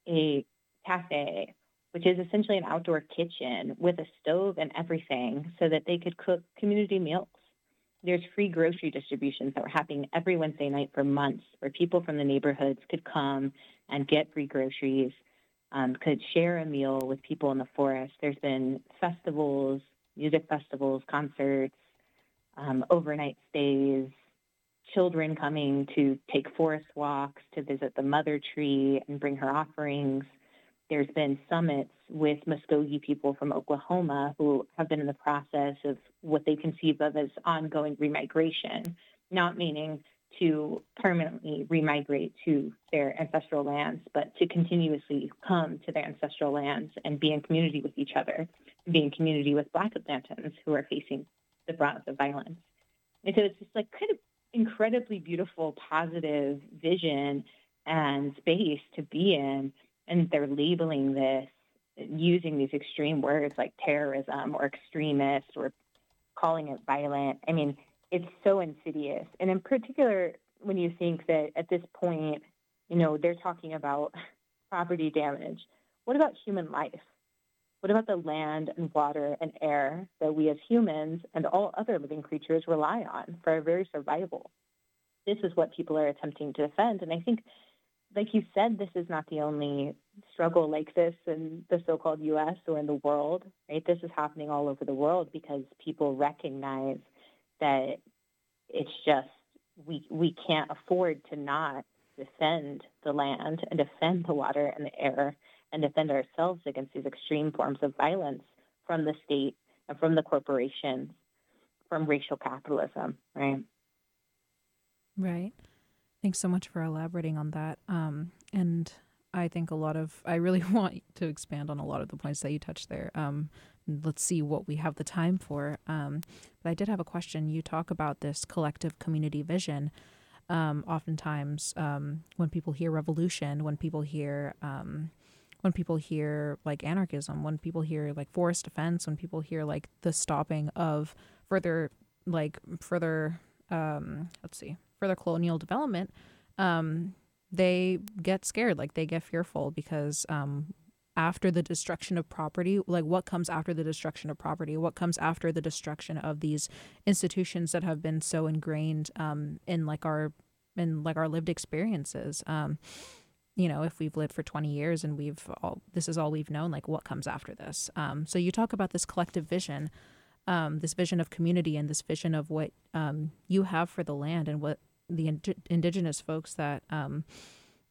a cafe, which is essentially an outdoor kitchen with a stove and everything so that they could cook community meals there's free grocery distributions that were happening every Wednesday night for months, where people from the neighborhoods could come and get free groceries, um, could share a meal with people in the forest. There's been festivals, music festivals, concerts, um, overnight stays, children coming to take forest walks, to visit the mother tree and bring her offerings. There's been summits with Muskogee people from Oklahoma who have been in the process of what they conceive of as ongoing remigration, not meaning to permanently remigrate to their ancestral lands, but to continuously come to their ancestral lands and be in community with each other, be in community with Black Atlantans who are facing the brunt of the violence. And so it's just like kind of incredibly beautiful, positive vision and space to be in and they're labeling this using these extreme words like terrorism or extremist or calling it violent. I mean, it's so insidious. And in particular, when you think that at this point, you know, they're talking about property damage, what about human life? What about the land and water and air that we as humans and all other living creatures rely on for our very survival? This is what people are attempting to defend. And I think like you said, this is not the only struggle like this in the so-called U.S. or in the world, right? This is happening all over the world because people recognize that it's just we we can't afford to not defend the land and defend the water and the air and defend ourselves against these extreme forms of violence from the state and from the corporations, from racial capitalism, right? Right. Thanks so much for elaborating on that. Um, and I think a lot of I really want to expand on a lot of the points that you touched there. Um, let's see what we have the time for. Um, but I did have a question. You talk about this collective community vision. Um, oftentimes, um, when people hear revolution, when people hear um, when people hear like anarchism, when people hear like forest defense, when people hear like the stopping of further like further um, let's see further colonial development, um, they get scared, like they get fearful because um, after the destruction of property, like what comes after the destruction of property, what comes after the destruction of these institutions that have been so ingrained um, in like our in like our lived experiences. Um, you know, if we've lived for 20 years and we've all this is all we've known, like what comes after this. Um, so you talk about this collective vision, um, this vision of community and this vision of what um, you have for the land and what the ind- indigenous folks that um,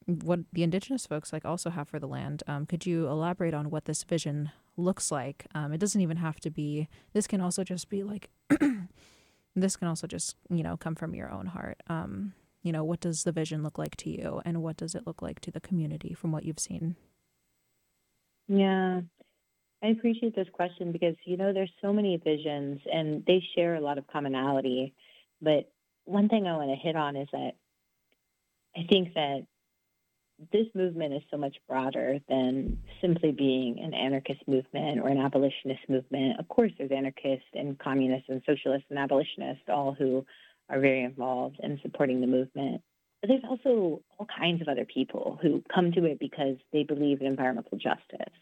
what the indigenous folks like also have for the land. Um, could you elaborate on what this vision looks like? Um, it doesn't even have to be. This can also just be like. this can also just you know come from your own heart. Um, you know, what does the vision look like to you, and what does it look like to the community from what you've seen? Yeah, I appreciate this question because you know there's so many visions and they share a lot of commonality. But one thing I want to hit on is that I think that this movement is so much broader than simply being an anarchist movement or an abolitionist movement. Of course, there's anarchists and communists and socialists and abolitionists, all who are very involved in supporting the movement. But there's also all kinds of other people who come to it because they believe in environmental justice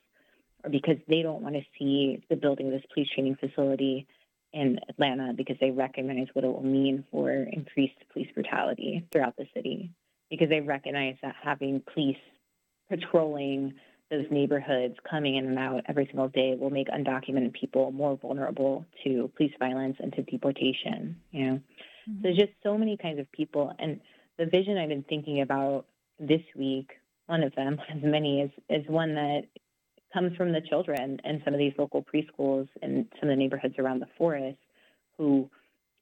or because they don't want to see the building of this police training facility in Atlanta because they recognize what it will mean for increased police brutality throughout the city because they recognize that having police patrolling those neighborhoods coming in and out every single day will make undocumented people more vulnerable to police violence and to deportation you know mm-hmm. there's just so many kinds of people and the vision i've been thinking about this week one of them as many is is one that comes from the children in some of these local preschools and some of the neighborhoods around the forest who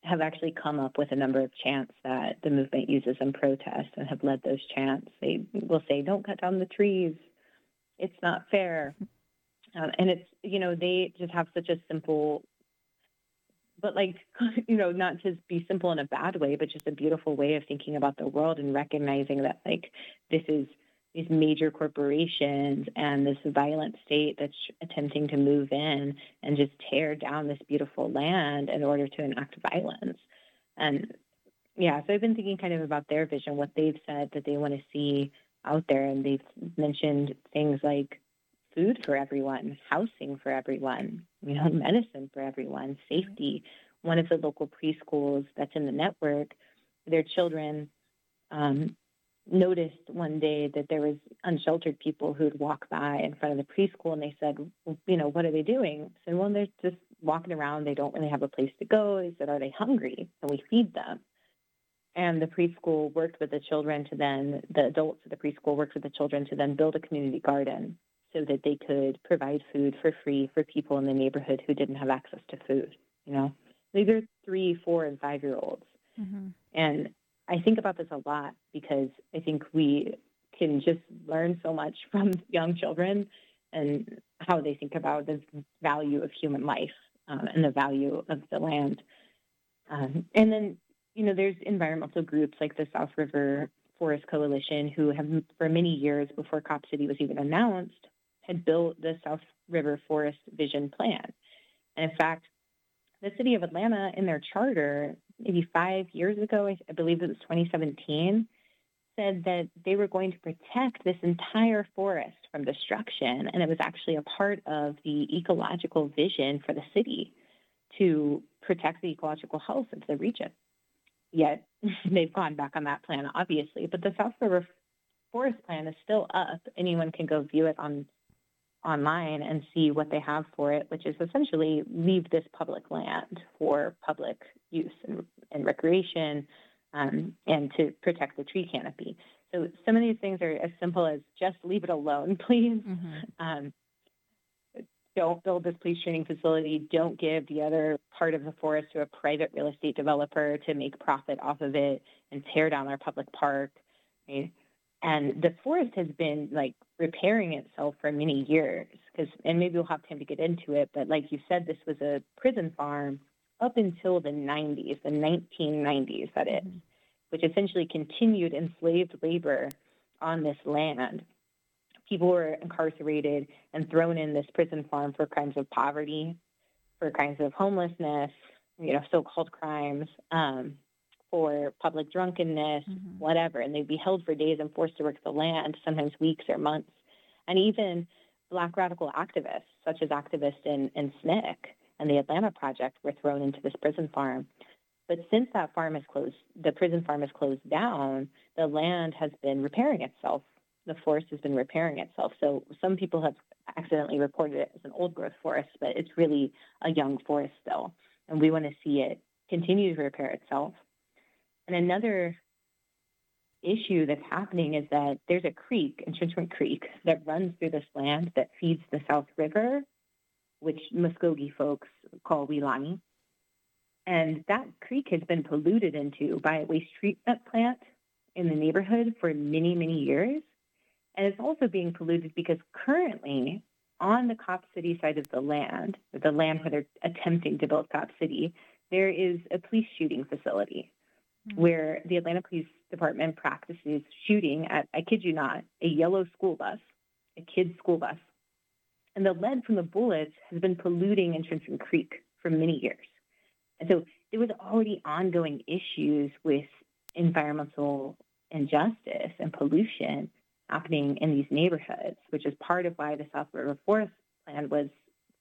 have actually come up with a number of chants that the movement uses in protest and have led those chants. They will say, "Don't cut down the trees. It's not fair," um, and it's you know they just have such a simple, but like you know not to be simple in a bad way, but just a beautiful way of thinking about the world and recognizing that like this is these major corporations and this violent state that's attempting to move in and just tear down this beautiful land in order to enact violence. And yeah, so I've been thinking kind of about their vision, what they've said that they want to see out there. And they've mentioned things like food for everyone, housing for everyone, you know, medicine for everyone, safety. One of the local preschools that's in the network, their children um, noticed one day that there was unsheltered people who'd walk by in front of the preschool and they said, well, you know, what are they doing? I said, well, they're just walking around. They don't really have a place to go. They said, are they hungry? And we feed them. And the preschool worked with the children to then, the adults at the preschool worked with the children to then build a community garden so that they could provide food for free for people in the neighborhood who didn't have access to food. You know, these are three, four, and five year olds. Mm-hmm. And I think about this a lot because I think we can just learn so much from young children and how they think about the value of human life um, and the value of the land. Um, and then, you know, there's environmental groups like the South River Forest Coalition who have, for many years before Cop City was even announced, had built the South River Forest Vision Plan. And in fact, the city of Atlanta, in their charter, maybe five years ago, I, I believe it was 2017, said that they were going to protect this entire forest from destruction. And it was actually a part of the ecological vision for the city to protect the ecological health of the region. Yet they've gone back on that plan, obviously. But the South River Forest Plan is still up. Anyone can go view it on online and see what they have for it, which is essentially leave this public land for public use and, and recreation um, and to protect the tree canopy. So some of these things are as simple as just leave it alone, please. Mm-hmm. Um, don't build this police training facility. Don't give the other part of the forest to a private real estate developer to make profit off of it and tear down our public park. And the forest has been like repairing itself for many years. Because, and maybe we'll have time to get into it, but like you said, this was a prison farm up until the 90s, the 1990s, that is, which essentially continued enslaved labor on this land. People were incarcerated and thrown in this prison farm for crimes of poverty, for crimes of homelessness, you know, so-called crimes, um, for public drunkenness, Mhm. whatever, and they'd be held for days and forced to work the land, sometimes weeks or months. And even black radical activists, such as activists in, in SNCC and the Atlanta Project, were thrown into this prison farm. But since that farm is closed, the prison farm is closed down, the land has been repairing itself. The forest has been repairing itself. So some people have accidentally reported it as an old growth forest, but it's really a young forest still. And we want to see it continue to repair itself. And another issue that's happening is that there's a creek, Intrenchment Creek, that runs through this land that feeds the South River, which Muskogee folks call Weelaunee. And that creek has been polluted into by a waste treatment plant in the neighborhood for many, many years. And it's also being polluted because currently on the Cop City side of the land, the land where they're attempting to build Cop City, there is a police shooting facility Mm-hmm. where the Atlanta Police Department practices shooting at, I kid you not, a yellow school bus, a kid's school bus. And the lead from the bullets has been polluting Intrenchment Creek for many years. And so there was already ongoing issues with environmental injustice and pollution happening in these neighborhoods, which is part of why the South River Forest Plan was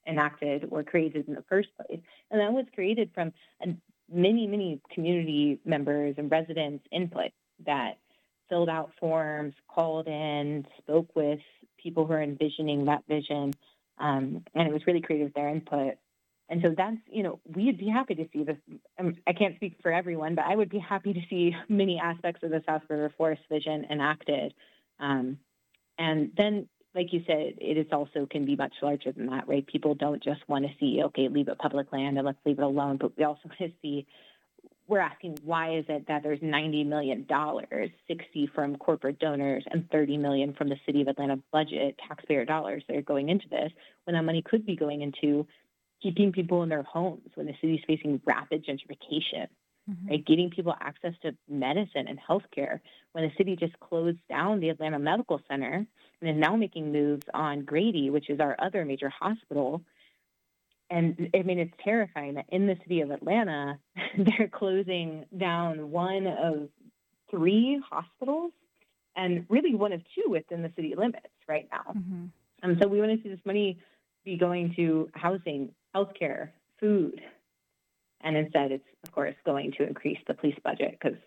enacted or created in the first place. And that was created from a many, many community members and residents' input that filled out forms, called in, spoke with people who are envisioning that vision, um, and it was really creative their input. And so that's, you know, we'd be happy to see this. Um, I can't speak for everyone, but I would be happy to see many aspects of the South River Forest vision enacted. Um, and then, like you said, it is also can be much larger than that, right? People don't just want to see, okay, leave it public land and let's leave it alone, but we also want to see. We're asking why is it that there's 90 million dollars, 60 from corporate donors and 30 million from the city of Atlanta budget, taxpayer dollars that are going into this, when that money could be going into keeping people in their homes when the city's facing rapid gentrification, Mhm. right? Getting people access to medicine and healthcare when the city just closed down the Atlanta Medical Center and is now making moves on Grady, which is our other major hospital. And I mean, it's terrifying that in the city of Atlanta, they're closing down one of three hospitals and really one of two within the city limits right now. Mhm. Um, so we want to see this money be going to housing, healthcare, food, and instead it's of course going to increase the police budget because,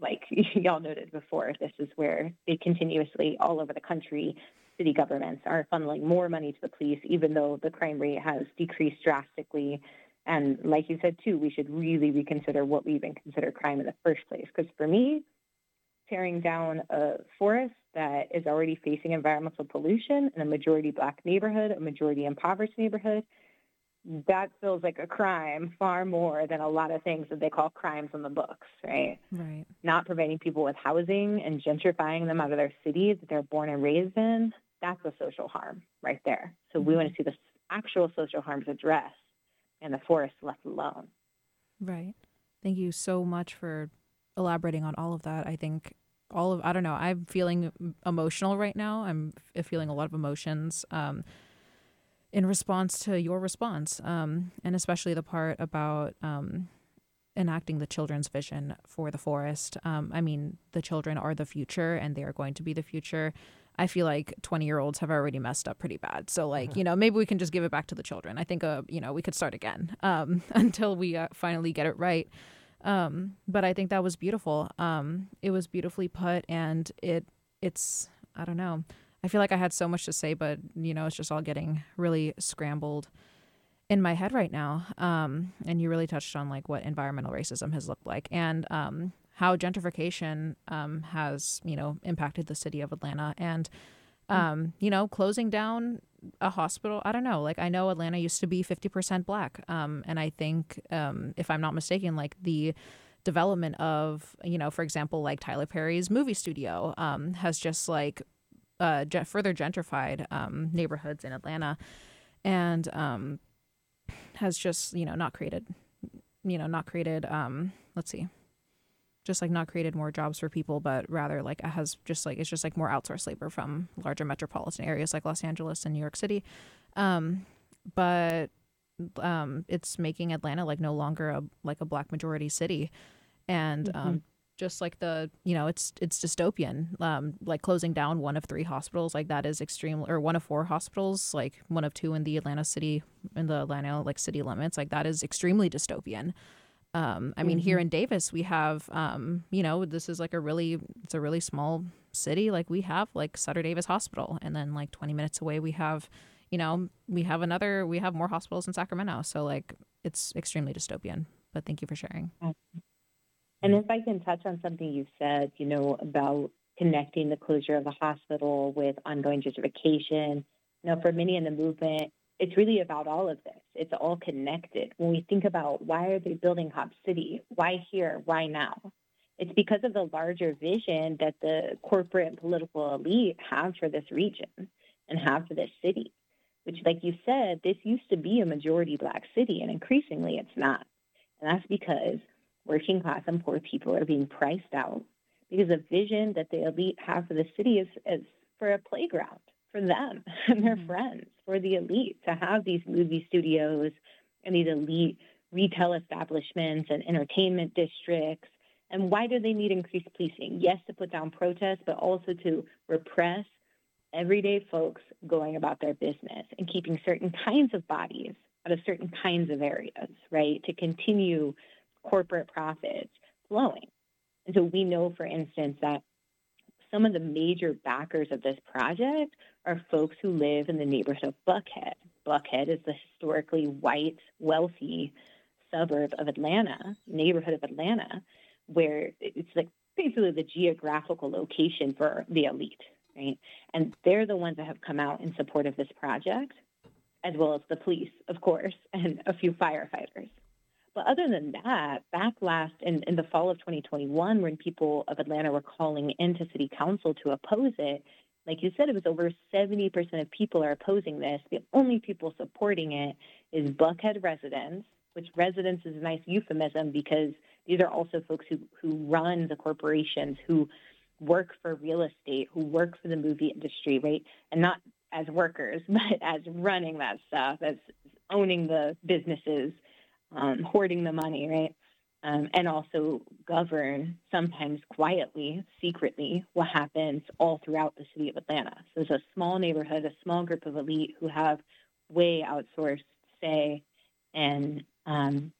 like y'all noted before, this is where they continuously all over the country, city governments are funneling more money to the police, even though the crime rate has decreased drastically. And like you said too, we should really reconsider what we even consider crime in the first place. Because for me, tearing down a forest that is already facing environmental pollution in a majority black neighborhood, a majority impoverished neighborhood, that feels like a crime far more than a lot of things that they call crimes in the books, right? Right. Not providing people with housing and gentrifying them out of their cities that they're born and raised in, that's a social harm right there. So we want to see the actual social harms addressed and the forest left alone. Right. Thank you so much for elaborating on all of that. I think all of I don't know. I'm feeling emotional right now. I'm feeling a lot of emotions um, in response to your response, um, and especially the part about um, enacting the children's vision for the forest. Um, I mean, the children are the future, and they are going to be the future. I feel like 20 year olds have already messed up pretty bad. So, like, you know, maybe we can just give it back to the children. I think, uh, you know, we could start again um, until we uh, finally get it right. Um, but I think that was beautiful. Um, it was beautifully put, and it it's I don't know. I feel like I had so much to say, but you know, it's just all getting really scrambled in my head right now. Um, and you really touched on like what environmental racism has looked like, and um, how gentrification um, has you know impacted the city of Atlanta, and um, you know, closing down a hospital. I don't know. Like I know Atlanta used to be 50% black. Um, and I think, um, if I'm not mistaken, like the development of you know for example like tyler perry's movie studio um, has just like uh, further gentrified um, neighborhoods in atlanta and um, has just you know not created you know not created um, let's see just like not created more jobs for people but rather like has just like it's just like more outsourced labor from larger metropolitan areas like los angeles and new york city. Um, but um, it's making Atlanta like no longer a like a black majority city, and um, just like the you know it's it's dystopian. Um, like closing down one of three hospitals, like that is extreme, or one of four hospitals, like one of two in the Atlanta city in the Atlanta like city limits, like that is extremely dystopian. Um, I mean, here in Davis, we have, um, you know, this is like a really, it's a really small city. Like we have like Sutter Davis Hospital, and then like 20 minutes away, we have, you know, we have another, we have more hospitals in Sacramento. So like it's extremely dystopian. But thank you for sharing. And mm-hmm. if I can touch on something you said, you know, about connecting the closure of a hospital with ongoing gentrification. You know, for many in the movement, it's really about all of this. It's all connected. When we think about why are they building Cop City? Why here? Why now? It's because of the larger vision that the corporate and political elite have for this region and have for this city, which, like you said, this used to be a majority Black city, and increasingly it's not. And that's because working class and poor people are being priced out because the vision that the elite have for the city is, is for a playground for them and their Mhm. friends, for the elite to have these movie studios and these elite retail establishments and entertainment districts. And why do they need increased policing? Yes, to put down protests, but also to repress everyday folks going about their business and keeping certain kinds of bodies out of certain kinds of areas, right? To continue corporate profits flowing. And so we know, for instance, that some of the major backers of this project are folks who live in the neighborhood of Buckhead. Buckhead is the historically white, wealthy suburb of Atlanta, neighborhood of Atlanta, where it's like basically the geographical location for the elite, right? And they're the ones that have come out in support of this project, as well as the police, of course, and a few firefighters. But other than that, back last in, in the fall of 2021, when people of Atlanta were calling into city council to oppose it, like you said, it was over 70% of people are opposing this. The only people supporting it is Buckhead residents, which residents is a nice euphemism because these are also folks who, who run the corporations, who work for real estate, who work for the movie industry, right? And not as workers, but as running that stuff, as owning the businesses, um, hoarding the money, right? Um, and also govern sometimes quietly, secretly, what happens all throughout the city of Atlanta. So there's a small neighborhood, a small group of elite who have way outsourced say and um,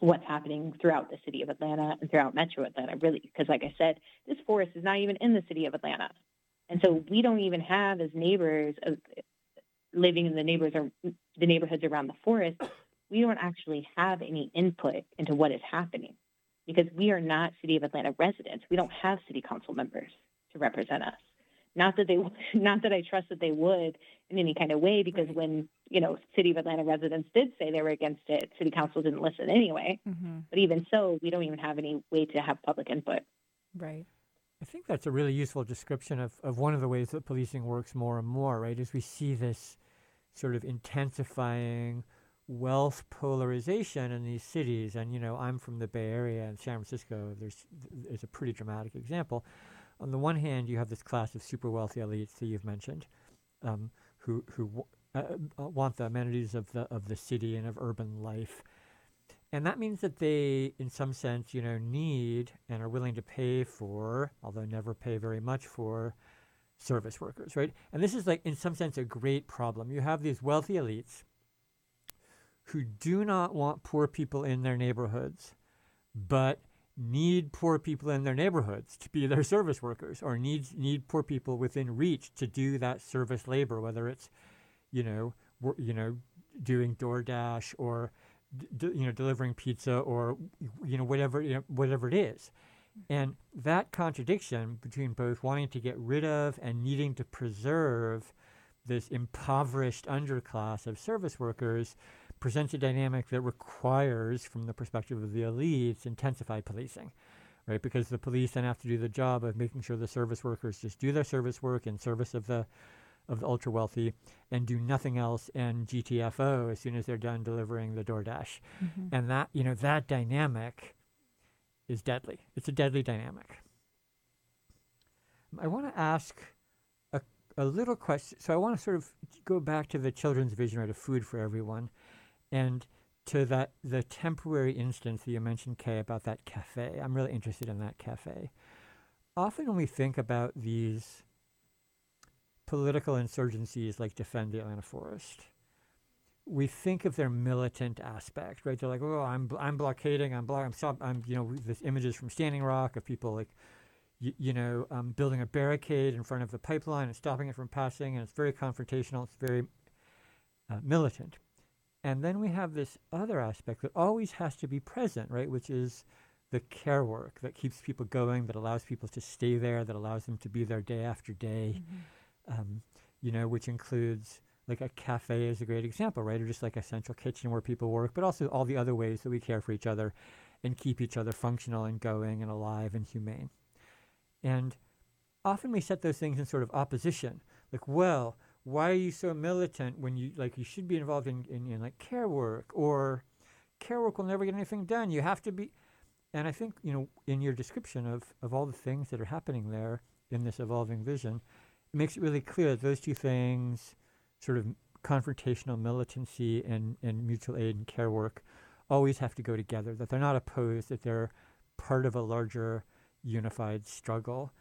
what's happening throughout the city of Atlanta and throughout Metro Atlanta, really. Because, like I said, this forest is not even in the city of Atlanta, and so we don't even have as neighbors of living in the neighbors or the neighborhoods around the forest. We don't actually have any input into what is happening because we are not city of Atlanta residents. We don't have city council members to represent us. Not that they, not that I trust that they would in any kind of way, because when you know city of Atlanta residents did say they were against it, city council didn't listen anyway. Mm-hmm. But even so, we don't even have any way to have public input. Right. I think that's a really useful description of, of one of the ways that policing works more and more, right? Is we see this sort of intensifying wealth polarization in these cities. And, you know, I'm from the Bay Area and San Francisco, there's, there's a pretty dramatic example. On the one hand, you have this class of super wealthy elites that you've mentioned, um, who, who w- uh, uh, want the amenities of the, of the city and of urban life. And that means that they, in some sense, you know, need and are willing to pay for, although never pay very much for, service workers, right? And this is like, in some sense, a great problem. You have these wealthy elites who do not want poor people in their neighborhoods, but need poor people in their neighborhoods to be their service workers, or needs need poor people within reach to do that service labor, whether it's, you know, you know, doing DoorDash or you know delivering pizza or you know whatever you know, whatever it is. And that contradiction between both wanting to get rid of and needing to preserve this impoverished underclass of service workers presents a dynamic that requires, from the perspective of the elites, intensified policing, right? Because the police then have to do the job of making sure the service workers just do their service work in service of the of the ultra wealthy and do nothing else and GTFO as soon as they're done delivering the DoorDash. Mhm. And that, you know, that dynamic is deadly. It's a deadly dynamic. I want to ask a, a little question. So I want to sort of go back to the children's vision, right, of food for everyone, and to that the temporary instance that you mentioned, Kei, about that cafe. I'm really interested in that cafe. Often when we think about these political insurgencies like defend the Atlanta forest, we think of their militant aspect, right? They're like, oh, I'm I'm blockading, I'm block, I'm stop, I'm you know, this images from Standing Rock of people like, y- you know, um, building a barricade in front of the pipeline and stopping it from passing, and it's very confrontational. It's very uh, militant. And then we have this other aspect that always has to be present, right? Which is the care work that keeps people going, that allows people to stay there, that allows them to be there day after day. Um, you know, which includes like a cafe is a great example, right? Or just like a central kitchen where people work, but also all the other ways that we care for each other and keep each other functional and going and alive and humane. And often we set those things in sort of opposition. Like, well, why are you so militant when you like you should be involved in, in, in like care work or care work will never get anything done. You have to be and I think, you know, in your description of, of all the things that are happening there in this evolving vision, it makes it really clear that those two things, sort of confrontational militancy and, and mutual aid and care work, always have to go together, that they're not opposed, that they're part of a larger unified struggle.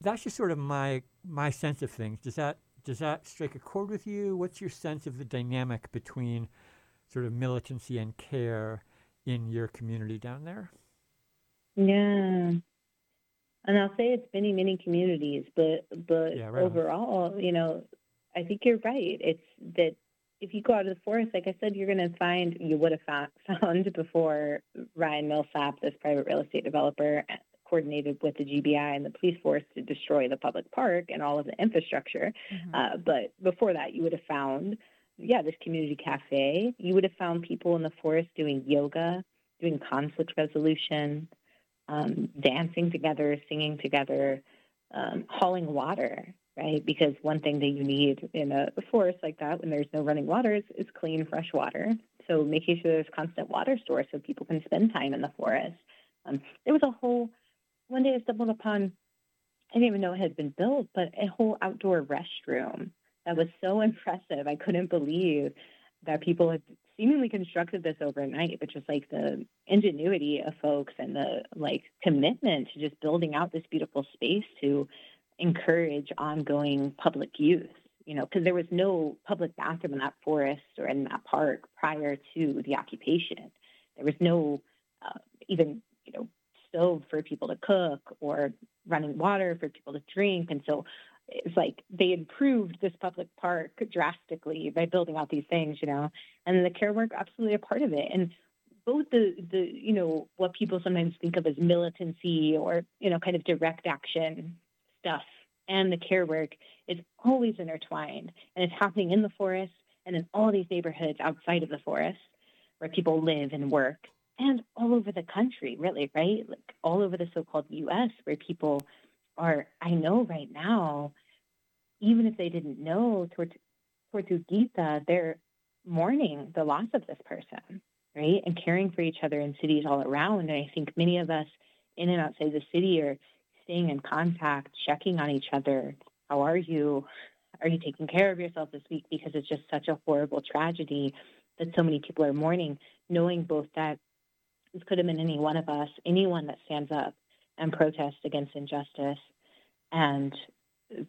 That's just sort of my my sense of things. Does that does that strike a chord with you? What's your sense of the dynamic between sort of militancy and care in your community down there? Yeah. And I'll say it's many, many communities, but but Yeah, right on. overall, you know, I think you're right. It's that if you go out of the forest, like I said, you're going to find you would have found, found before Ryan Millsap, this private real estate developer, coordinated with the GBI and the police force to destroy the public park and all of the infrastructure. Mhm. Uh, but before that, you would have found, yeah, this community cafe. You would have found people in the forest doing yoga, doing conflict resolution, um, dancing together, singing together, um, hauling water, right? Because one thing that you need in a forest like that, when there's no running water, is, is clean, fresh water. So making sure there's constant water stores so people can spend time in the forest. Um, there was a whole, one day I stumbled upon, I didn't even know it had been built, but a whole outdoor restroom that was so impressive. I couldn't believe that people had seemingly constructed this overnight, but just like the ingenuity of folks and the like commitment to just building out this beautiful space to encourage ongoing public use. You know, because there was no public bathroom in that forest or in that park prior to the occupation. There was no uh, even, you know, stove for people to cook or running water for people to drink. And so it's like they improved this public park drastically by building out these things, you know, and the care work absolutely a part of it. And both the the you know what people sometimes think of as militancy or you know kind of direct action stuff and the care work is always intertwined and it's happening in the forest and in all these neighborhoods outside of the forest where people live and work and all over the country really right like all over the so-called US where people are I know right now even if they didn't know towards Tortuguita they're mourning the loss of this person right? And caring for each other in cities all around. And I think many of us in and outside the city are staying in contact, checking on each other. How are you? Are you taking care of yourself this week? Because it's just such a horrible tragedy that so many people are mourning, knowing both that this could have been any one of us, anyone that stands up and protests against injustice, and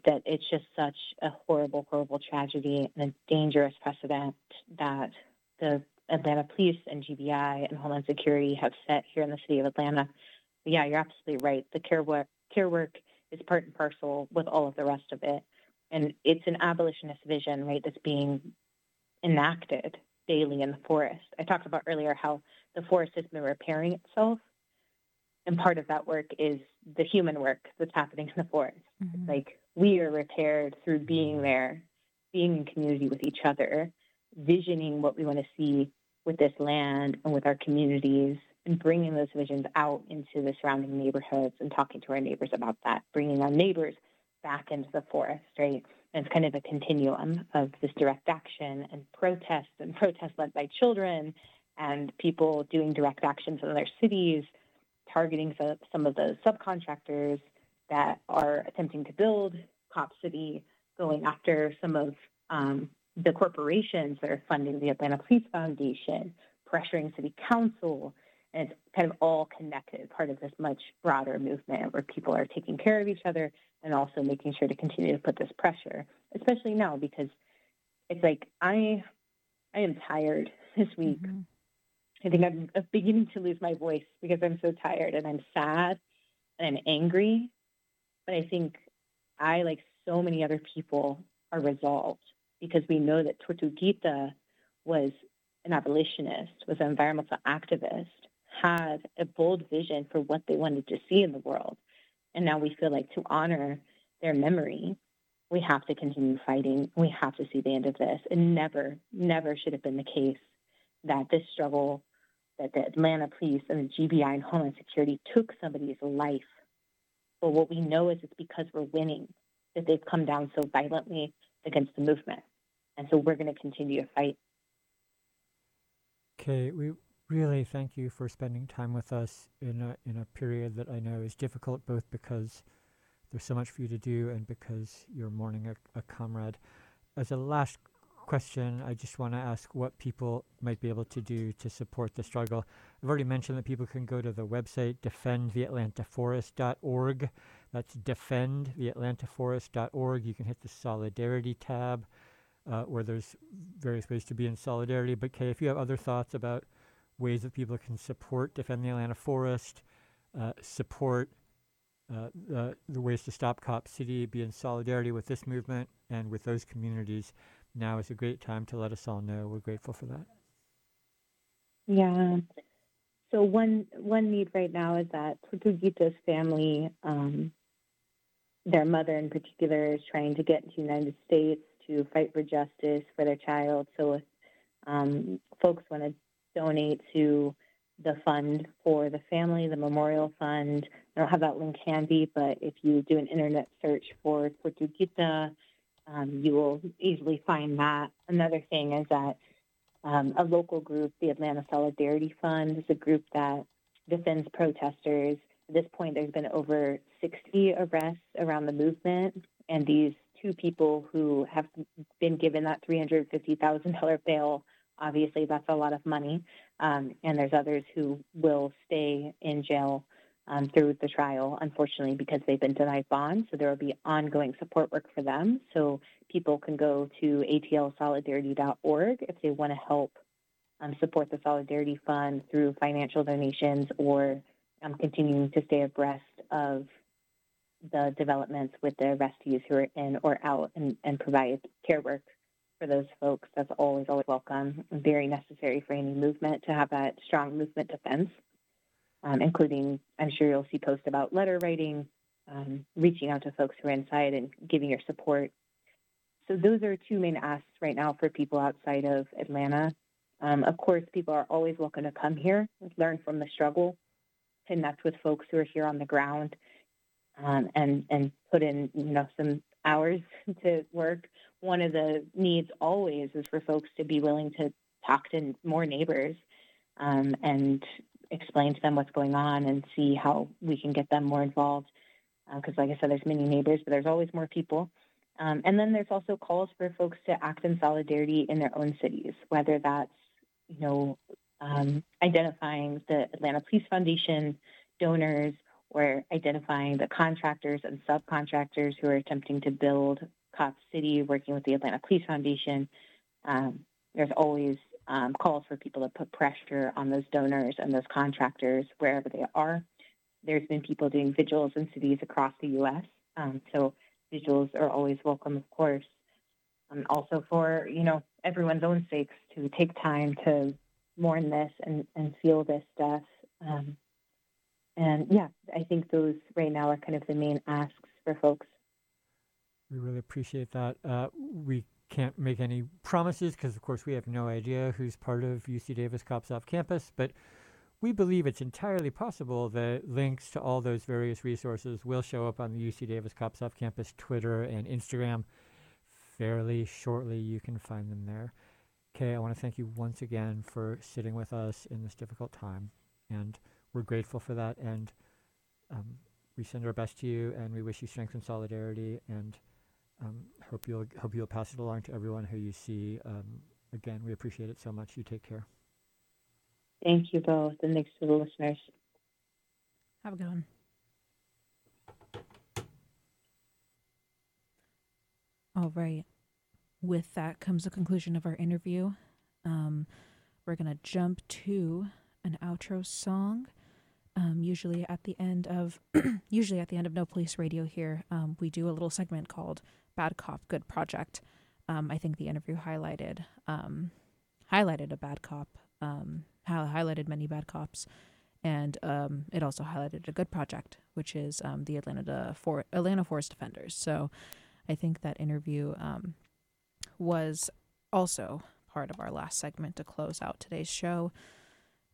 that it's just such a horrible, horrible tragedy and a dangerous precedent that the Atlanta Police and GBI and Homeland Security have set here in the city of Atlanta. But yeah, you're absolutely right. The care work, care work is part and parcel with all of the rest of it. And it's an abolitionist vision, right, that's being enacted daily in the forest. I talked about earlier how the forest has been repairing itself. And part of that work is the human work that's happening in the forest. Mhm. Like we are repaired through being there, being in community with each other, visioning what we want to see with this land and with our communities and bringing those visions out into the surrounding neighborhoods and talking to our neighbors about that, bringing our neighbors back into the forest, right? And it's kind of a continuum of this direct action and protest and protest led by children and people doing direct actions in their cities, targeting some of the subcontractors that are attempting to build Cop City, going after some of um, the corporations that are funding the Atlanta Police Foundation, pressuring city council, and it's kind of all connected, part of this much broader movement where people are taking care of each other and also making sure to continue to put this pressure, especially now because it's like I I am tired this week. Mm-hmm. I think I'm beginning to lose my voice because I'm so tired and I'm sad and I'm angry. But I think I, like so many other people, are resolved because we know that Tortuguita was an abolitionist, was an environmental activist, had a bold vision for what they wanted to see in the world. And now we feel like to honor their memory, we have to continue fighting. We have to see the end of this. It never, never should have been the case that this struggle, that the Atlanta police and the GBI and Homeland Security took somebody's life. But what we know is it's because we're winning that they've come down so violently against the movement. And so we're going to continue to fight. Okay, we really thank you for spending time with us in a in a period that I know is difficult, both because there's so much for you to do and because you're mourning a, a comrade. As a last question, I just want to ask what people might be able to do to support the struggle. I've already mentioned that people can go to the website defendtheatlantaforest.org. That's defendtheatlantaforest.org. You can hit the solidarity tab uh, where there's various ways to be in solidarity. But Kei, if you have other thoughts about ways that people can support Defend the Atlanta Forest, uh, support uh, the, the ways to stop Cop City, be in solidarity with this movement and with those communities, now is a great time to let us all know. We're grateful for that. Yeah. So one one need right now is that Tortuguita's family, um, their mother in particular, is trying to get into the United States to fight for justice for their child. So if um, folks want to donate to the fund for the family, the memorial fund. I don't have that link handy, but if you do an internet search for Tortuguita, um, you will easily find that. Another thing is that um, a local group, the Atlanta Solidarity Fund, is a group that defends protesters. At this point, there's been over 60 arrests around the movement, and these two people who have been given that $350,000 bail Obviously, that's a lot of money. Um, and there's others who will stay in jail um, through the trial, unfortunately, because they've been denied bond. So there will be ongoing support work for them. So people can go to atlsolidarity.org if they want to help um, support the Solidarity Fund through financial donations or um, continuing to stay abreast of the developments with the arrestees who are in or out and, and provide care work for those folks. That's always, always welcome. Very necessary for any movement to have that strong movement defense, um, including, I'm sure you'll see posts about letter writing, um, reaching out to folks who are inside and giving your support. So those are two main asks right now for people outside of Atlanta. Um, of course, people are always welcome to come here, learn from the struggle, connect with folks who are here on the ground, um, and and put in you know some hours to work one of the needs always is for folks to be willing to talk to more neighbors um, and explain to them what's going on and see how we can get them more involved. Because, uh, like I said, there's many neighbors, but there's always more people. Um, and then there's also calls for folks to act in solidarity in their own cities, whether that's you know um, identifying the Atlanta Police Foundation donors or identifying the contractors and subcontractors who are attempting to build Cop City, working with the Atlanta Police Foundation, um, there's always um, calls for people to put pressure on those donors and those contractors wherever they are. There's been people doing vigils in cities across the U.S. Um, so vigils are always welcome, of course. Um, also for you know everyone's own sakes to take time to mourn this and, and feel this death. Um, and yeah, I think those right now are kind of the main asks for folks. We really appreciate that. Uh, we can't make any promises because, of course, we have no idea who's part of UC Davis Cops Off campus, but we believe it's entirely possible that links to all those various resources will show up on the UC Davis Cops Off campus Twitter and Instagram fairly shortly. You can find them there. Kei, I want to thank you once again for sitting with us in this difficult time, and we're grateful for that. And um, we send our best to you, and we wish you strength and solidarity, and um, hope you'll hope you'll pass it along to everyone who you see. Um, again, we appreciate it so much. You take care. Thank you both, and thanks to the listeners. Have a good one. All right. With that comes the conclusion of our interview. Um, we're going to jump to an outro song. Um, usually at the end of usually at the end of No Police Radio here, um, we do a little segment called Bad Cop Good Project. Um, I think the interview highlighted um, highlighted a bad cop, um, highlighted many bad cops, and um, it also highlighted a good project, which is the Atlanta for Atlanta Forest Defenders. So, I think that interview was also part of our last segment to close out today's show.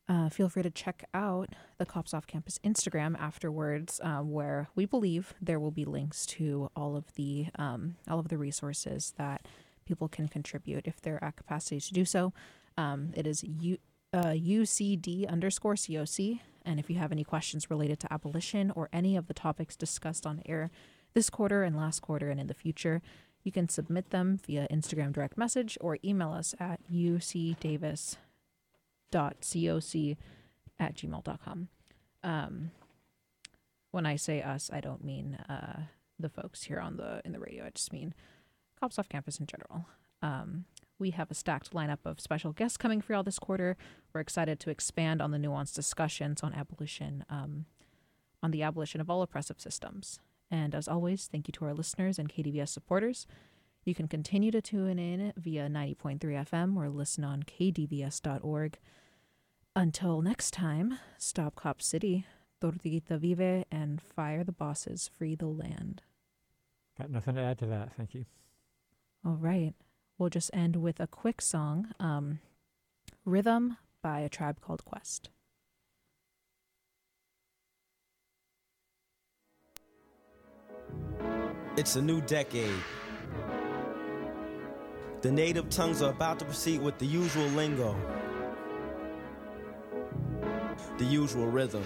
Uh, feel free to check out the Cops Off Campus Instagram afterwards, um, where we believe there will be links to all of the um, all of the resources that people can contribute if they're at capacity to do so. Um, it is U, uh, UCD underscore COC, and if you have any questions related to abolition or any of the topics discussed on air this quarter and last quarter and in the future, you can submit them via Instagram direct message or email us at ucdavis dot coc at gmail.com. Um, when I say us, I don't mean uh, the folks here on the in the radio. I just mean cops off campus in general. Um, we have a stacked lineup of special guests coming for y'all this quarter. We're excited to expand on the nuanced discussions on abolition, um, on the abolition of all oppressive systems. And as always, thank you to our listeners and KDVS supporters. You can continue to tune in via 90.3 FM or listen on kdvs.org. Until next time, stop Cop City, Tortuguita Vive, and fire the bosses, free the land. Got nothing to add to that. Thank you. All right. We'll just end with a quick song um, Rhythm by a tribe called Quest. It's a new decade. The native tongues are about to proceed with the usual lingo, the usual rhythm.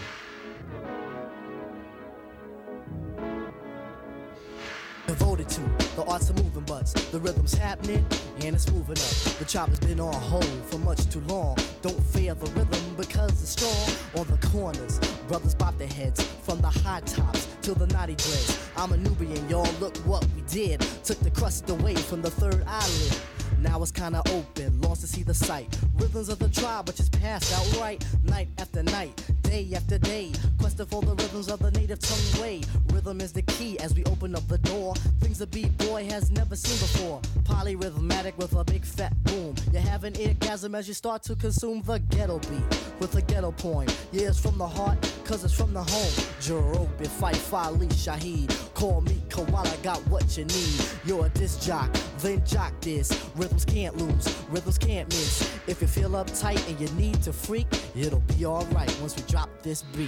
Devoted to the arts of moving butts. The rhythm's happening and it's moving up. The chopper's been on hold for much too long. Don't fear the rhythm because it's strong. On the corners, brothers bop their heads from the high tops to the naughty dreads. I'm a Nubian, y'all. Look what we did. Took the crust away from the third eyelid. Now it's kinda open, lost to see the sight. Rhythms of the tribe, but just passed outright. Night after night, day after day. Questing for the rhythms of the native tongue way. Rhythm is the key as we open up the door. Things a beat boy has never seen before. Polyrhythmatic with a big fat boom. You have an orgasm as you start to consume the ghetto beat with a ghetto poem. Yeah, it's from the heart, cause it's from the home. Jarobi, Phife Ali Shaheed. Call me Koala, got what you need. You're a disc jock, then jock this. Rhythms can't lose, rhythms can't miss. If you feel uptight and you need to freak, it'll be alright once we drop this beat.